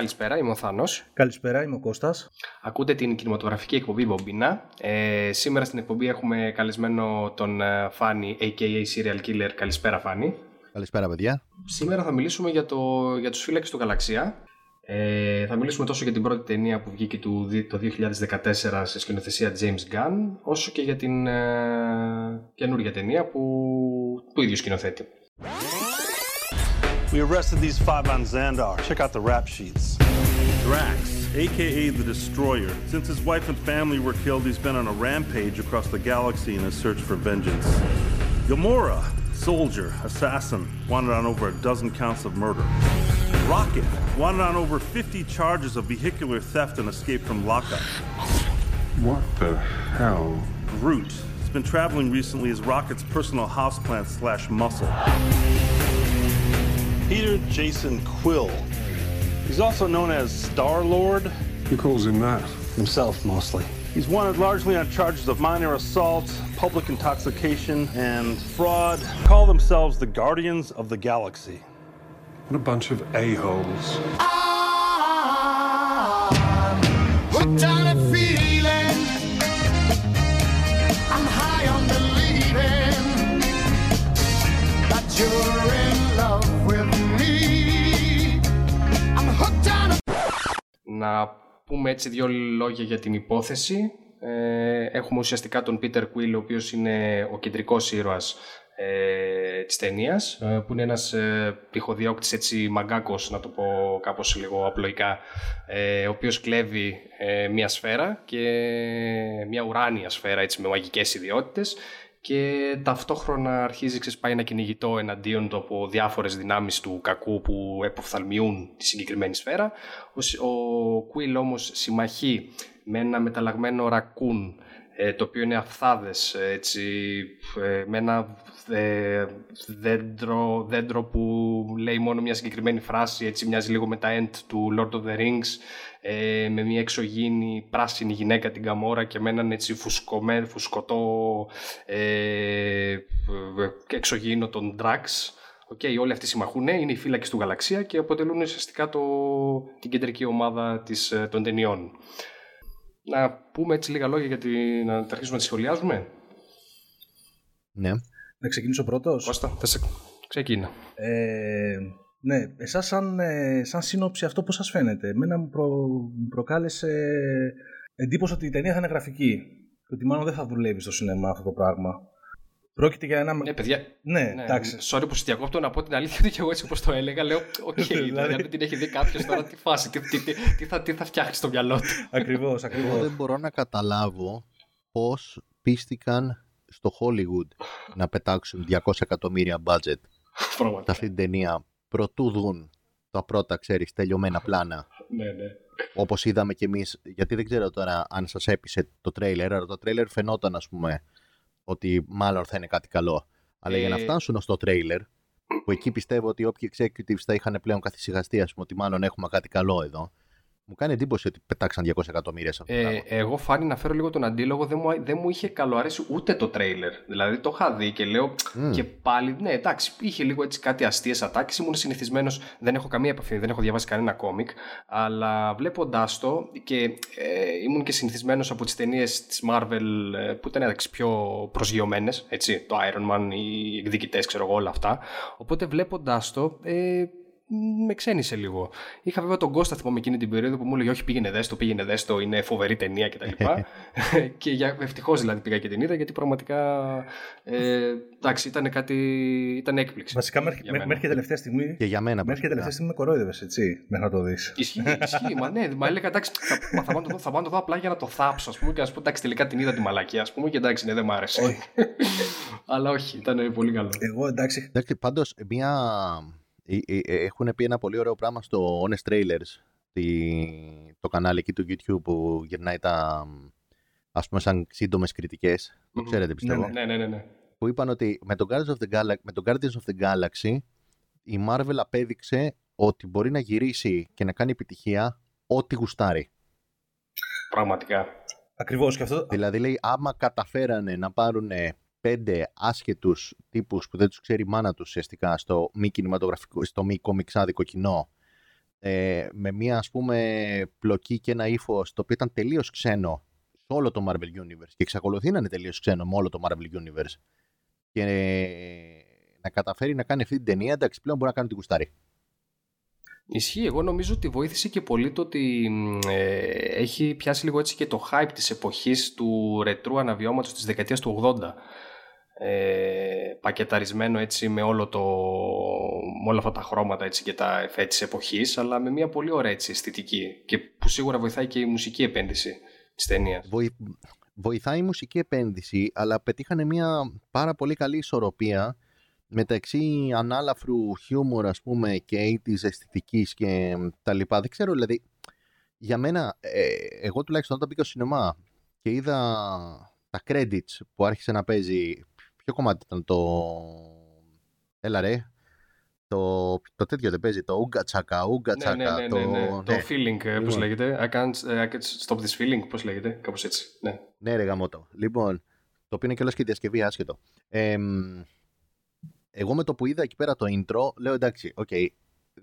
καλησπέρα, είμαι ο Θάνος. Καλησπέρα, είμαι ο Κώστας. Ακούτε την κινηματογραφική εκπομπή Μπομπίνα. Ε, σήμερα στην εκπομπή έχουμε καλεσμένο τον ε, Φάνη, a.k.a. Serial Killer. Καλησπέρα Φάνη. Καλησπέρα παιδιά. Σήμερα θα μιλήσουμε για, το, για τους φύλακες του Γαλαξία. Ε, θα μιλήσουμε τόσο για την πρώτη ταινία που βγήκε το 2014 σε σκηνοθεσία James Gunn, όσο και για την ε, καινούργια ταινία που, του ίδιου σκηνοθέτη. We arrested these five on Xandar. Check out the rap sheets. Drax, aka the Destroyer. Since his wife and family were killed, he's been on a rampage across the galaxy in his search for vengeance. Gamora, soldier, assassin, wanted on over a dozen counts of murder. Rocket, wanted on over 50 charges of vehicular theft and escape from lockup. What the hell? Groot has been traveling recently as Rocket's personal houseplant slash muscle. Peter Jason Quill. He's also known as Star Lord. Who calls him that? Himself, mostly. He's wanted largely on charges of minor assault, public intoxication, and fraud. Call themselves the Guardians of the Galaxy. What a bunch of a-holes. Ah, Hooked Να πούμε έτσι δύο λόγια για την υπόθεση. Ε, έχουμε ουσιαστικά τον Peter Quill, ο οποίος είναι ο κεντρικός ήρωας ε, της ταινίας, ε, που είναι ένας ε, πηχοδιώκτης έτσι μαγκάκος, να το πω κάπως λίγο απλοϊκά, ε, ο οποίος κλέβει ε, μια σφαίρα και μια ουράνια σφαίρα έτσι με μαγικές ιδιότητες και ταυτόχρονα αρχίζει ξεσπάει ένα κυνηγητό εναντίον του από διάφορες δυνάμεις του κακού που εποφθαλμιούν τη συγκεκριμένη σφαίρα. Ο, Σ- ο Quill όμως συμμαχεί με ένα μεταλλαγμένο ρακούν ε, το οποίο είναι αυθάδες έτσι, ε, με ένα ε, δέντρο, δέντρο που λέει μόνο μια συγκεκριμένη φράση έτσι μοιάζει λίγο με τα end του Lord of the Rings ε, με μια εξωγήινη πράσινη γυναίκα την Καμόρα και με έναν έτσι φουσκωμένο, φουσκωτό ε, εξωγήινο τον Drax Οκ, όλοι αυτοί συμμαχούν, είναι οι φύλακες του Γαλαξία και αποτελούν ουσιαστικά το, την κεντρική ομάδα της, ε, των ταινιών. Να πούμε έτσι λίγα λόγια γιατί να τα αρχίσουμε να τις σχολιάζουμε. Ναι. Να ξεκινήσω πρώτος; Κώστα, θα σε ξεκίνα. Ε, ναι, εσάς σαν, ε, σαν σύνοψη αυτό πώς σας φαίνεται; Εμένα μου προ, μου προκάλεσε εντύπωση ότι η ταινία θα είναι γραφική. Και ότι μάλλον δεν θα δουλεύει στο σινεμά αυτό το πράγμα. Πρόκειται για ένα... Ναι, παιδιά, ναι, ναι, εντάξει. sorry που σας διακόπτω να πω την αλήθεια ότι και εγώ έτσι όπως το έλεγα λέω οκ, Δηλαδή- δηλαδή αν δεν την έχει δει κάποιος τώρα τι φάση, τι, τι, τι, τι θα, τι θα φτιάξει στο μυαλό του. Ακριβώς, Εγώ ακριβώς. δεν μπορώ να καταλάβω πώς πείστηκαν στο Hollywood να πετάξουν 200 εκατομμύρια budget σε Πραγματικά. αυτή την ταινία προτού δουν τα πρώτα, ξέρεις, τελειωμένα πλάνα. Ναι, ναι. Όπως είδαμε κι εμείς, γιατί δεν ξέρω τώρα αν σας έπεισε το τρέιλερ, αλλά το τρέιλερ φαινόταν ας πούμε ότι μάλλον θα είναι κάτι καλό. Αλλά για να Ε, φτάσουν στο τρέιλερ, που εκεί πιστεύω ότι όποιοι executives θα είχαν πλέον καθησυχαστεί, ας πούμε, ότι μάλλον έχουμε κάτι καλό εδώ, μου κάνει εντύπωση ότι πετάξαν 200 εκατομμύρια σε αυτό το Ε, πράγμα. εγώ φάνη να φέρω λίγο τον αντίλογο, δεν μου, δεν μου είχε καλοαρέσει ούτε το τρέιλερ. Δηλαδή το είχα δει και λέω Μμ. και πάλι, ναι εντάξει, είχε λίγο έτσι κάτι αστείες ατάκες, ήμουν συνηθισμένος, δεν έχω καμία επαφή, δεν έχω διαβάσει κανένα κόμικ, αλλά βλέποντάς το και ε, ήμουν και συνηθισμένος από τις ταινίες της Marvel ε, που ήταν εντάξει, πιο προσγειωμένες, έτσι, το Iron Man, οι εκδικητές, ξέρω εγώ, όλα αυτά. Οπότε βλέποντάς το, ε, με ξένησε λίγο. Είχα βέβαια τον Κώστα θυμάμαι εκείνη την περίοδο που μου έλεγε Όχι, πήγαινε δες το, πήγαινε δες το, είναι φοβερή ταινία κτλ. και για, ευτυχώς δηλαδή πήγα και την είδα γιατί πραγματικά ε, εντάξει, ήταν κάτι. ήταν έκπληξη. Βασικά μέχρι, για μέ- μένα. μέχρι και τελευταία στιγμή... Και για μένα Μέχρι και προσωπικά. τελευταία στιγμή με κορόιδευες, έτσι, μέχρι να το δεις. Ισχύει, ισχύει, μα ναι, μα έλεγα εντάξει, θα, μα θα, πάω να το δω, θα πάω να το δω απλά για να το θάψω, ας πούμε, και να σου πω εντάξει, τελικά την είδα τη μαλακία, ας πούμε, και εντάξει, ναι, δεν μ' άρεσε. Όχι. Αλλά όχι, ήταν πολύ καλό. Εγώ εντάξει, Εντάξει, πάντως μια... έχουν πει ένα πολύ ωραίο πράγμα στο Honest Trailers, τη- το κανάλι εκεί του YouTube που γυρνάει τα, ας πούμε, σαν σύντομες κριτικές. Το Μμμ. ξέρετε, πιστεύω. Ναι, Ναι, ναι, ναι. ναι. Που είπαν ότι με το, Guardians of the Galaxy, με το Guardians of the Galaxy η Marvel απέδειξε ότι μπορεί να γυρίσει και να κάνει επιτυχία ό,τι γουστάρει. Πραγματικά. ακριβώς και αυτό... Δηλαδή λέει άμα καταφέρανε να πάρουν πέντε άσχετους τύπους που δεν τους ξέρει η μάνα τους ουσιαστικά στο μη κινηματογραφικό, στο μη κομιξάδικο κοινό ε, με μια ας πούμε πλοκή και ένα ύφο το οποίο ήταν τελείως ξένο σε όλο το Marvel Universe και εξακολουθεί να είναι τελείως ξένο με όλο το Marvel Universe και να καταφέρει να κάνει αυτή την ταινία, εντάξει πλέον μπορεί να κάνει την κουστάρι. Ισχύει. Εγώ νομίζω ότι βοήθησε και πολύ το ότι ε, έχει πιάσει λίγο έτσι και το hype της εποχής του ρετρού αναβιώματος της δεκαετίας του 80. Ε, πακεταρισμένο έτσι με, όλο το, με όλα αυτά τα χρώματα έτσι και τα εφέ της εποχής αλλά με μια πολύ ωραία έτσι αισθητική και που σίγουρα βοηθάει και η μουσική επένδυση της ταινίας. Βοη... Βοηθάει η μουσική επένδυση αλλά πετύχανε μια πάρα πολύ καλή ισορροπία μεταξύ ανάλαφρου χιούμορ ας πούμε και της αισθητικής και τα λοιπά. Δεν ξέρω δηλαδή για μένα ε, εγώ τουλάχιστον όταν μπήκα στο σινεμά και είδα τα credits που άρχισε να παίζει ποιο κομμάτι ήταν το έλα ρε το, το τέτοιο δεν παίζει, το ουγκα τσακα, ουγκα τσακα. Ναι, ναι, ναι, το, ναι, ναι. το ναι. feeling, ε, πώς Λοιπόν. λέγεται. I can't, I can't stop this feeling, πώς λέγεται, κάπως έτσι. Ναι. Ναι, ρε γαμώτο. Λοιπόν, το οποίο είναι κιόλας και διασκευή άσχετο. Ε, μ, εγώ με το που είδα εκεί πέρα το intro, λέω εντάξει, οκ,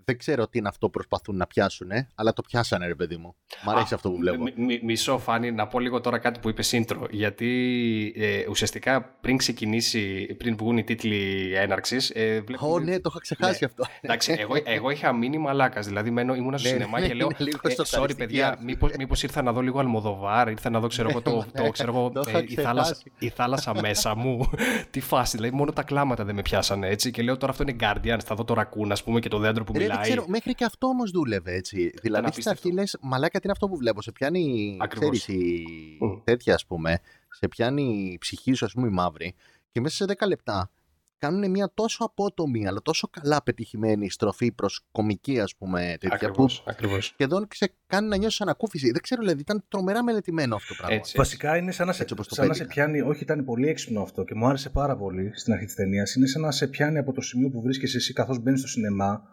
δεν ξέρω τι είναι αυτό που προσπαθούν να πιάσουν, αλλά το πιάσανε ρε παιδί μου. Μ' αρέσει αυτό που βλέπω. Μ- μ- μισό Φάνη να πω λίγο τώρα κάτι που είπες intro. Γιατί ε, ουσιαστικά πριν ξεκινήσει, πριν βγουν οι τίτλοι έναρξης. Ε, βλέπουμε- Ω, ναι, το είχα ξεχάσει αυτό. Εντάξει, εγώ, εγώ είχα μείνει μαλάκας. Δηλαδή, μένω, ήμουνα στο Ναι, σινεμά ναι, και λέω. είναι λίγο ε, σοσιαλιστική sorry, παιδιά, άρθρο. μήπως, μήπως ήρθα να δω λίγο Αλμοδοβάρ, ήρθα να δω ξέρω εγώ, το, το, ξέρω εγώ, Το είχα ε, η, θάλασσα, ξεχάσει. η θάλασσα μέσα μου. Τι φάση, δηλαδή μόνο τα κλάματα δεν με πιάσανε έτσι. Και λέω τώρα αυτό είναι Guardians, θα δω το ρακούν, ας πούμε, και το δέντρο που Ρε, δεν μιλάει. ξέρω, μέχρι και αυτό όμως δούλευε έτσι. Δηλαδή στην αρχή λε, μαλάκα τι είναι αυτό που βλέπω. Σε πιάνει, Ακριβώς. ξέρεις, η... Μμ. τέτοια ας πούμε, σε πιάνει η ψυχή σου, ας πούμε, η μαύρη. Και μέσα σε 10 λεπτά κάνουν μια τόσο απότομη, αλλά τόσο καλά πετυχημένη στροφή προς κομική, ας πούμε, τέτοια. Ακριβώς, που ακριβώς. σχεδόν σε κάνει να νιώσεις ανακούφιση. Δεν ξέρω, δηλαδή ήταν τρομερά μελετημένο αυτό το πράγμα. Έτσι. Βασικά είναι σαν να, σε, Έτσι όπως το σαν να σε πέτυχα. πιάνει, όχι ήταν πολύ έξυπνο αυτό και μου άρεσε πάρα πολύ στην αρχή της ταινίας. Είναι σαν να σε πιάνει από το σημείο που βρίσκεσαι εσύ καθώς μπαίνεις στο σινεμά.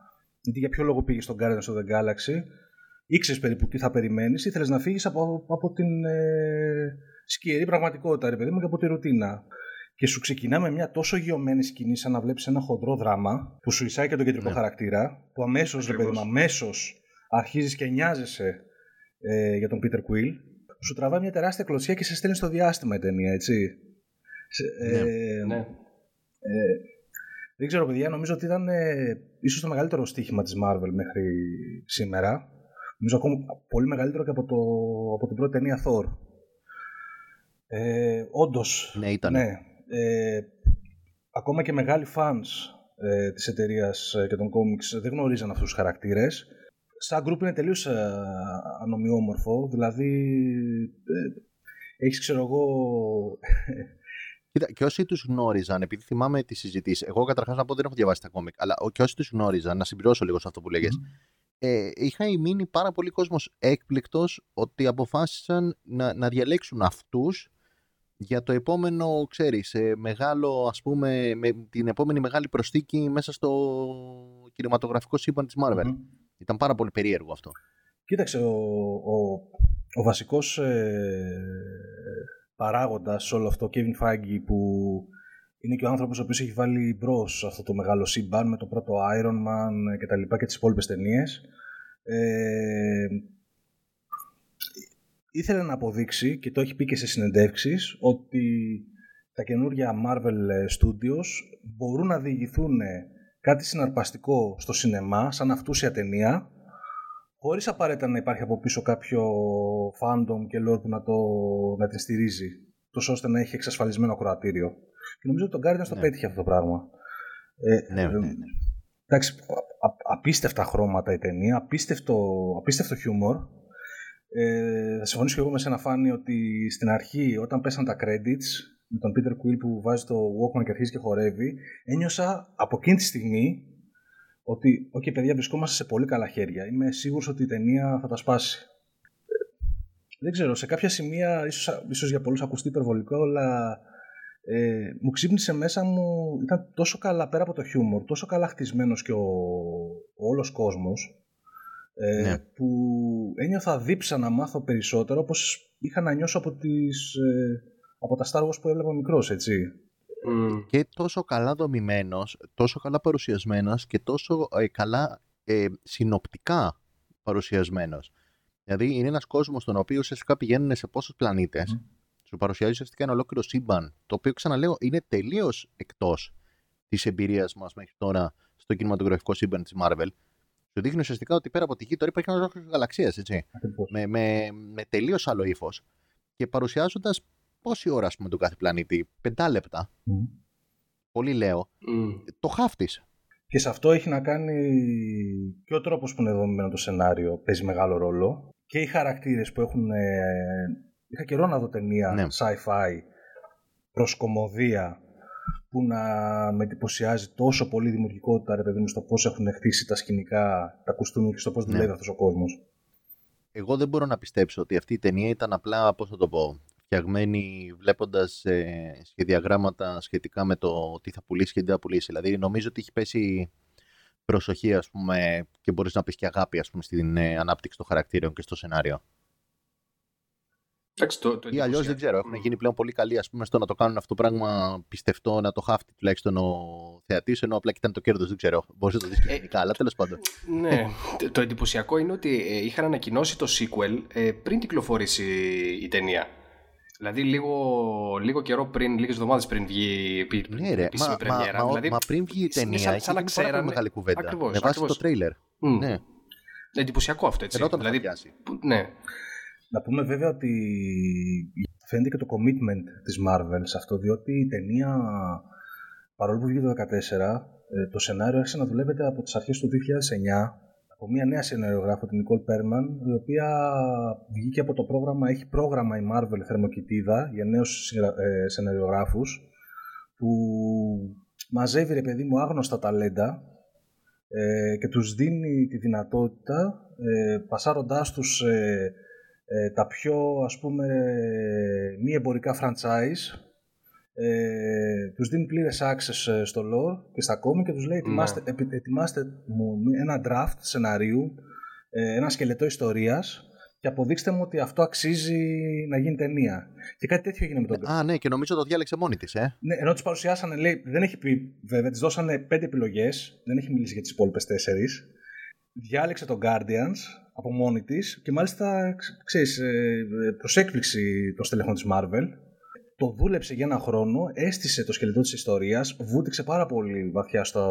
Γιατί για ποιο λόγο πήγε στον Guardians of the Galaxy, ήξερες περίπου τι θα περιμένεις, ήθελες να φύγεις από, από την ε, σκιερή πραγματικότητα, ρε παιδί μου, και από τη ρουτίνα. Και σου ξεκινά με μια τόσο γεωμένη σκηνή, σαν να βλέπεις ένα χοντρό δράμα, που σου εισάγει και τον κεντρικό Ναι. χαρακτήρα, που αμέσως, ρε παιδί μου, αμέσως αρχίζεις και νοιάζεσαι ε, για τον Peter Quill. Σου τραβάει μια τεράστια κλωτσιά και σε στέλνει στο διάστημα η ταινία, έτσι. Σε- ε, Ναι. ε, δεν ξέρω, παιδιά, νομίζω ότι ήταν ε, ίσως το μεγαλύτερο στοίχημα της Marvel μέχρι σήμερα. Νομίζω ακόμα πολύ μεγαλύτερο και από, το, από την πρώτη ταινία Thor. Ε, όντως, Ναι, ήταν. ναι, ε, ακόμα και μεγάλοι fans ε, της εταιρείας ε, και των κόμιξ δεν γνωρίζαν αυτούς τους χαρακτήρες. Σαν γκρουπ είναι τελείως ε, ανομοιόμορφο, δηλαδή ε, έχεις ξέρω εγώ Κοίτα, και όσοι τους γνώριζαν, επειδή θυμάμαι τις συζητήσεις, εγώ καταρχάς να πω δεν έχω διαβάσει τα κόμικ, αλλά ο- και όσοι τους γνώριζαν, να συμπληρώσω λίγο σε αυτό που λέγες, ε, είχα μείνει πάρα πολύ κόσμος έκπληκτος ότι αποφάσισαν να, να διαλέξουν αυτούς για το επόμενο, ξέρεις, ε, μεγάλο, ας πούμε, με την επόμενη μεγάλη προσθήκη μέσα στο κινηματογραφικό σύμπαν της Marvel. Μμμ. Ήταν πάρα πολύ περίεργο αυτό. Κοίταξε, ο, ο, ο βασικός ε, παράγοντας σε όλο αυτό, ο Kevin Feige, που είναι και ο άνθρωπος ο οποίος έχει βάλει μπρος αυτό το μεγάλο σύμπαν με το πρώτο Iron Man και τα λοιπά και τις υπόλοιπες ταινίες, ε, ήθελε να αποδείξει και το έχει πει και σε συνεντεύξεις ότι τα καινούργια Marvel Studios μπορούν να διηγηθούν κάτι συναρπαστικό στο σινεμά σαν αυτούσια ταινία χωρίς απαραίτητα να υπάρχει από πίσω κάποιο fandom και lore που να, το, να την στηρίζει τόσο ώστε να έχει εξασφαλισμένο κροατήριο. Και νομίζω ότι το Guardians το Ναι. πέτυχε αυτό το πράγμα. Ε, Ναι, ε, ναι, ναι. Εντάξει, α- α- απίστευτα χρώματα η ταινία, απίστευτο, απίστευτο χιούμορ. Ε, θα συμφωνήσω και εγώ με σένα Φάνη ότι στην αρχή όταν πέσαν τα credits με τον Peter Quill που βάζει το Walkman και αρχίζει και χορεύει ένιωσα από εκείνη τη στιγμή ότι «ΟΚ παιδιά βρισκόμαστε σε πολύ καλά χέρια, είμαι σίγουρος ότι η ταινία θα τα σπάσει». Ε, Δεν ξέρω, σε κάποια σημεία, ίσως, ίσως για πολλούς ακουστεί υπερβολικό, αλλά ε, μου ξύπνησε μέσα μου, ήταν τόσο καλά πέρα από το χιούμορ, τόσο καλά χτισμένος και ο, ο όλος κόσμος, ε, Ναι. που ένιωθα δίψα να μάθω περισσότερο, όπως είχα να νιώσω από, τις, ε, από τα Star Wars που έβλεπα μικρός, έτσι. Μμ. και τόσο καλά δομημένος, τόσο καλά παρουσιασμένος και τόσο ε, καλά ε, συνοπτικά παρουσιασμένος. Δηλαδή είναι ένας κόσμος στον οποίο ουσιαστικά πηγαίνουν σε πόσους πλανήτες, σου παρουσιάζει ουσιαστικά ένα ολόκληρο σύμπαν, το οποίο ξαναλέω είναι τελείως εκτός της εμπειρίας μας μέχρι τώρα στο κινηματογραφικό σύμπαν της Marvel. Σου δείχνει ουσιαστικά ότι πέρα από τη γη τώρα υπάρχει ένας ολόκληρος γαλαξίας, έτσι. Ακριβώς. Με, με, με τελείως άλλο ύφος. Και παρουσιάζοντας πόση ώρα, ας πούμε, τον κάθε πλανήτη, πεντά λεπτά. Μμ. Πολύ λέω. Μμ. Το χάφτη. Και σε αυτό έχει να κάνει και ο τρόπος που είναι δομημένο το σενάριο παίζει μεγάλο ρόλο και οι χαρακτήρες που έχουν... ε, είχα καιρό να δω ταινία Ναι. sci-fi προς κομμωδία που να με εντυπωσιάζει τόσο πολύ η δημιουργικότητα ρε παιδί μου στο πώς έχουν χτίσει τα σκηνικά, τα κουστούμια και στο πώς Ναι. δουλεύει αυτός ο κόσμος. Εγώ δεν μπορώ να πιστέψω ότι αυτή η ταινία ήταν απλά, πώς θα το πω, φτιαγμένη βλέποντας ε, σχεδιαγράμματα σχετικά με το τι θα πουλήσει και τι θα πουλήσει. Δηλαδή νομίζω ότι έχει πέσει προσοχή ας πούμε και μπορείς να πεις και αγάπη ας πούμε στην ε, ανάπτυξη των χαρακτήρων και στο σενάριο. Εντάξει, το, το Ή αλλιώς δεν ξέρω. Έχουν Μμ. γίνει πλέον πολύ καλοί ας πούμε, στο να το κάνουν αυτό το πράγμα πιστευτό, να το χάφτει τουλάχιστον ο θεατής, ενώ απλά κοιτάνε το κέρδος. Δεν ξέρω. Μπορείς να το δεις και Ε, γενικά, αλλά τέλος πάντων. Ναι, το- το εντυπωσιακό είναι ότι ε, είχαν ανακοινώσει το sequel ε, πριν κυκλοφορήσει η ταινία. Δηλαδή λίγο, λίγο καιρό πριν, λίγες εβδομάδες πριν βγει η επί- Ναι, ρε. επίσημη Μα, μα, πρεμιέρα. μα, δηλαδή, μα πριν βγει η είναι ταινία, σαν- έχει σαν να γίνει πάρα πολύ ξέρανε- μεγάλη κουβέντα. Ακριβώς, με βάση ακριβώς. το τρέιλερ. μ, Ναι. Εντυπωσιακό αυτό έτσι. Ενώ όταν δηλαδή, θα πιάσει. που- ναι. Να πούμε βέβαια ότι φαίνεται και το commitment της Marvel σε αυτό, διότι η ταινία, παρόλο που βγήκε το 2014, ε, το σενάριο άρχισε να δουλεύεται από τις αρχές του 2009 από μια νέα σεναριογράφο, την Nicole Perman, η οποία βγήκε από το πρόγραμμα, έχει πρόγραμμα η Marvel θερμοκοιτίδα για νέους συγγρα- ε, σεναριογράφους που μαζεύει ρε παιδί μου άγνωστα ταλέντα ε, και τους δίνει τη δυνατότητα ε, πασάροντάς τους ε, ε, τα πιο ας πούμε ε, μη εμπορικά franchise ε, τους δίνει πλήρες access ε, στο lore και στα comic και τους λέει ετοιμάστε, επι- ετοιμάστε μου ένα draft σεναρίου ε, ένα σκελετό ιστορίας και αποδείξτε μου ότι αυτό αξίζει να γίνει ταινία. Και κάτι τέτοιο έγινε με τον Α, ναι, και νομίζω το διάλεξε μόνη της, ε. ναι, ενώ τους παρουσιάσανε, λέει, δεν έχει πει βέβαια, της δώσανε πέντε επιλογές, δεν έχει μιλήσει για τις υπόλοιπες τέσσερις. Διάλεξε τον Guardians από μόνη της και μάλιστα, ξέρεις, προς έκπληξη των στελεχών της Marvel, το δούλεψε για ένα χρόνο, έστησε το σκελετό της ιστορίας, βούτηξε πάρα πολύ βαθιά στο,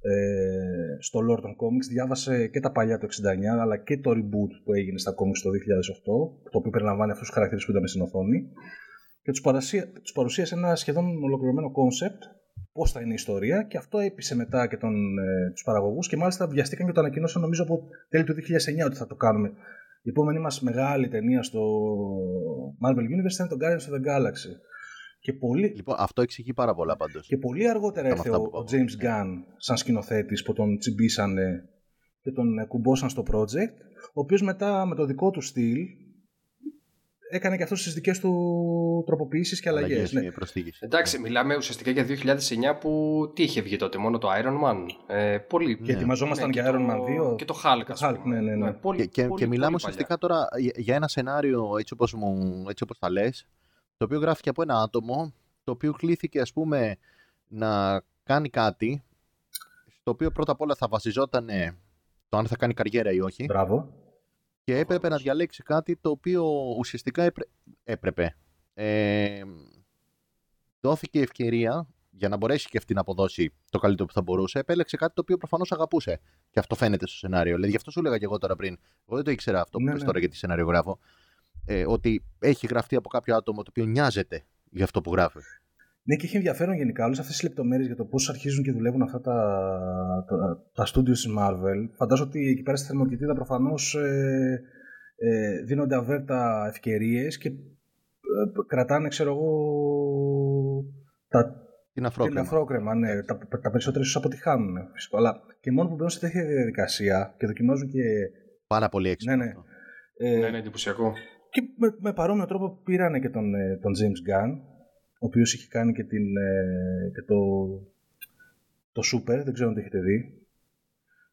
ε, στο lore των comics, διάβασε και τα παλιά το 69 αλλά και το reboot που έγινε στα comics το 2008, το οποίο περιλαμβάνει αυτούς τους χαρακτήρες που είδαμε στην οθόνη και τους, παρουσία, τους παρουσίασε ένα σχεδόν ολοκληρωμένο κόνσεπτ πώς θα είναι η ιστορία και αυτό έπεισε μετά και τον, ε, τους παραγωγούς και μάλιστα βιαστήκαν και το ανακοίνωσαν νομίζω από τέλη του 2009 ότι θα το κάνουμε. Η επόμενη μας μεγάλη ταινία στο Marvel Universe θα είναι το Guardians of the Galaxy. Και πολύ, Λοιπόν, αυτό εξηγεί πάρα πολλά πάντως. και πολύ αργότερα Με ήρθε αυτά ο, που ο είπα. James Gunn σαν σκηνοθέτης που τον τσιμπήσανε και τον ε, κουμπώσαν στο project, ο οποίος μετά με το δικό του στυλ έκανε και αυτός τις δικές του τροποποιήσεις και αλλαγές. Ναι. και προσθήκες. Εντάξει, μιλάμε ουσιαστικά για 2009 που τι είχε βγει τότε, μόνο το Iron Man. Ε, πολύ. Και ετοιμαζόμασταν Ναι, για και Iron το- Man 2. Και το Hulk, ας Το Hulk, πούμε. ναι, ναι, ναι. πολύ, Και, και, πολύ, και μιλάμε πολύ ουσιαστικά τώρα για- για ένα σενάριο έτσι όπως, μου, έτσι όπως τα λες, το οποίο γράφηκε από ένα άτομο, το οποίο κλήθηκε ας πούμε να κάνει κάτι, στο οποίο πρώτα απ' όλα θα βασιζόταν το αν θα κάνει καριέρα ή όχι, Μπράβο. Και έπρεπε να διαλέξει κάτι το οποίο ουσιαστικά έπρε... έπρεπε. Ε, δόθηκε ευκαιρία για να μπορέσει και αυτή να αποδώσει το καλύτερο που θα μπορούσε. Επέλεξε κάτι το οποίο προφανώς αγαπούσε. Και αυτό φαίνεται στο σενάριο. Δηλαδή, γι' αυτό σου έλεγα και εγώ τώρα πριν. Εγώ δεν το ήξερα αυτό που Ναι, πες ναι. τώρα για τη σεναριογράφο. Ε, ότι έχει γραφτεί από κάποιο άτομο το οποίο νοιάζεται για αυτό που γράφει. Ναι, και έχει ενδιαφέρον γενικά όλες αυτές τις λεπτομέρειες για το πώς αρχίζουν και δουλεύουν αυτά τα, τα, τα studios τη Marvel. Φαντάζομαι ότι εκεί πέρα στη θερμοκοιτίδα προφανώς ε, ε, δίνονται αβέρτα ευκαιρίες και ε, κρατάνε, ξέρω εγώ, τα, Την την αφρόκρεμα. αφρόκρεμα. Ναι, τα, τα περισσότερα ίσως αποτυχάνουν. Φυσικό. Αλλά και μόνο που μπαίνουν σε τέτοια διαδικασία και δοκιμάζουν και. Πάρα πολύ έξυπνο. Ναι, ναι. αυτό. Ε, Ναι, είναι εντυπωσιακό. και με, με παρόμοιο τρόπο πήρανε και τον, ε, τον James Gunn, ο οποίος είχε κάνει και, την, ε, και το, το Super, δεν ξέρω αν το έχετε δει.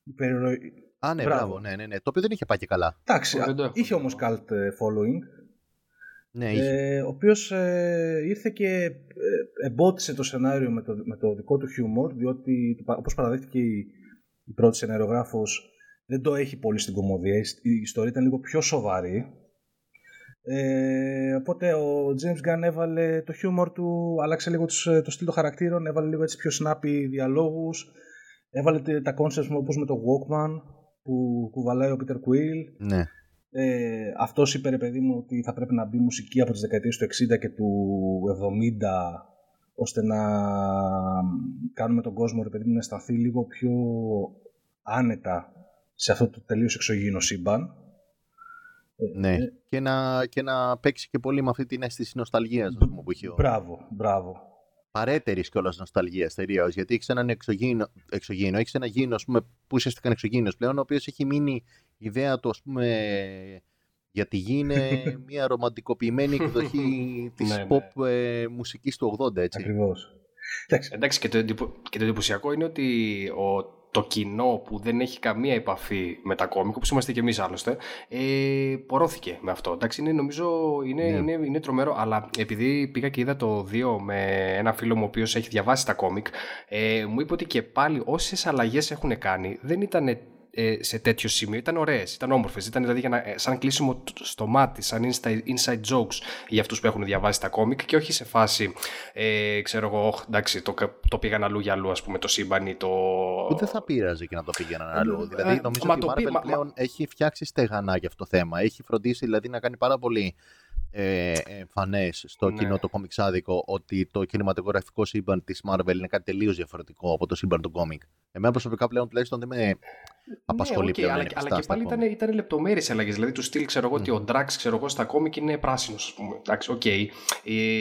Η περιρροή- Α, ναι, Μπράβο. μπράβο. Ναι, ναι, ναι. Το οποίο δεν είχε πάει και καλά. Εντάξει, Δεν το α, έχω είχε δει. όμως cult ε, following, Ναι, είχε. ε, ο οποίος ε, ήρθε και ε, εμπότισε το σενάριο με το, με το δικό του χιούμορ, διότι το πα- όπως παραδέχτηκε η, η πρώτη σεναριογράφος, δεν το έχει πολύ στην κομμωδία. Η ιστορία ήταν λίγο πιο σοβαρή. Ε, οπότε ο James Gunn έβαλε το χιούμορ του, άλλαξε λίγο τους, το στυλ των χαρακτήρων, έβαλε λίγο έτσι πιο snappy διαλόγους, έβαλε τα concepts όπως με το Walkman που κουβαλάει ο Peter Quill. Ναι. Ε, αυτός είπε ρε παιδί μου ότι θα πρέπει να μπει μουσική από τις δεκαετίες του 60 και του 70 ώστε να κάνουμε τον κόσμο ρε παιδί μου να αισθανθεί λίγο πιο άνετα σε αυτό το τελείως εξωγήινο σύμπαν. Ναι, Ε, και, να, και να παίξει και πολύ με αυτή την αίσθηση νοσταλγίας ας πούμε, που έχει ο... Μπράβο, μπράβο. Παρέτερης κιόλας νοσταλγίας τελείω. Γιατί έχεις έναν εξωγήινο, εξωγήινο έχεις ένα γήινο ας πούμε, που ουσιαστικά είναι εξωγήινος πλέον, ο οποίος έχει μείνει η ιδέα του, ας πούμε, για τη γη είναι μια ρομαντικοποιημένη εκδοχή της Ναι, ναι. pop ε, μουσικής του 80, έτσι. Ακριβώς. Εντάξει, Εντάξει, και το, εντυπω- και το εντυπωσιακό είναι ότι ο, το κοινό που δεν έχει καμία επαφή με τα κόμικ, όπως είμαστε και εμείς άλλωστε, ε, πορώθηκε με αυτό. Εντάξει, είναι, νομίζω είναι, Ναι. είναι, είναι τρομερό, αλλά επειδή πήγα και είδα το 2 με ένα φίλο μου ο οποίος έχει διαβάσει τα κόμικ, ε, μου είπε ότι και πάλι όσες αλλαγές έχουν κάνει δεν ήταν ε, σε τέτοιο σημείο. Ήταν ωραίες, ήταν όμορφες. Ήταν δηλαδή για να, ε, σαν κλείσιμο τ- στο μάτι, σαν inside, inside jokes για αυτούς που έχουν διαβάσει τα κόμικ και όχι σε φάση, ε, ξέρω εγώ, «Ωχ, εντάξει, το, κα- το πήγαν αλλού για αλλού, ας πούμε, το σύμπαν ή το. Που δεν θα πείραζε και να το πήγαιναν αλλού. Ε, δηλαδή, ε, νομίζω μα ότι η το Marvel πει- μα- πλέον έχει φτιάξει στεγανά για αυτό το θέμα. Έχει φροντίσει δηλαδή να κάνει πάρα πολύ ε, εμφανές στο Ναι. κοινό το κομιξάδικο ότι το κινηματογραφικό σύμπαν της Marvel είναι κάτι τελείως διαφορετικό από το σύμπαν του κόμικ. Εμένα προσωπικά πλέον τουλάχιστον δεν με απασχολεί ναι, οκ, πλέον. να αλλά, είναι αλλά πιστά και στα πάλι κόμικ. ήταν, ήταν λεπτομέρειες αλλαγές. Δηλαδή, του στυλ, ξέρω εγώ, ότι ο Drax, ξέρω εγώ, στα κόμικ είναι πράσινος, ας πούμε. Εντάξει, οκ. Ε,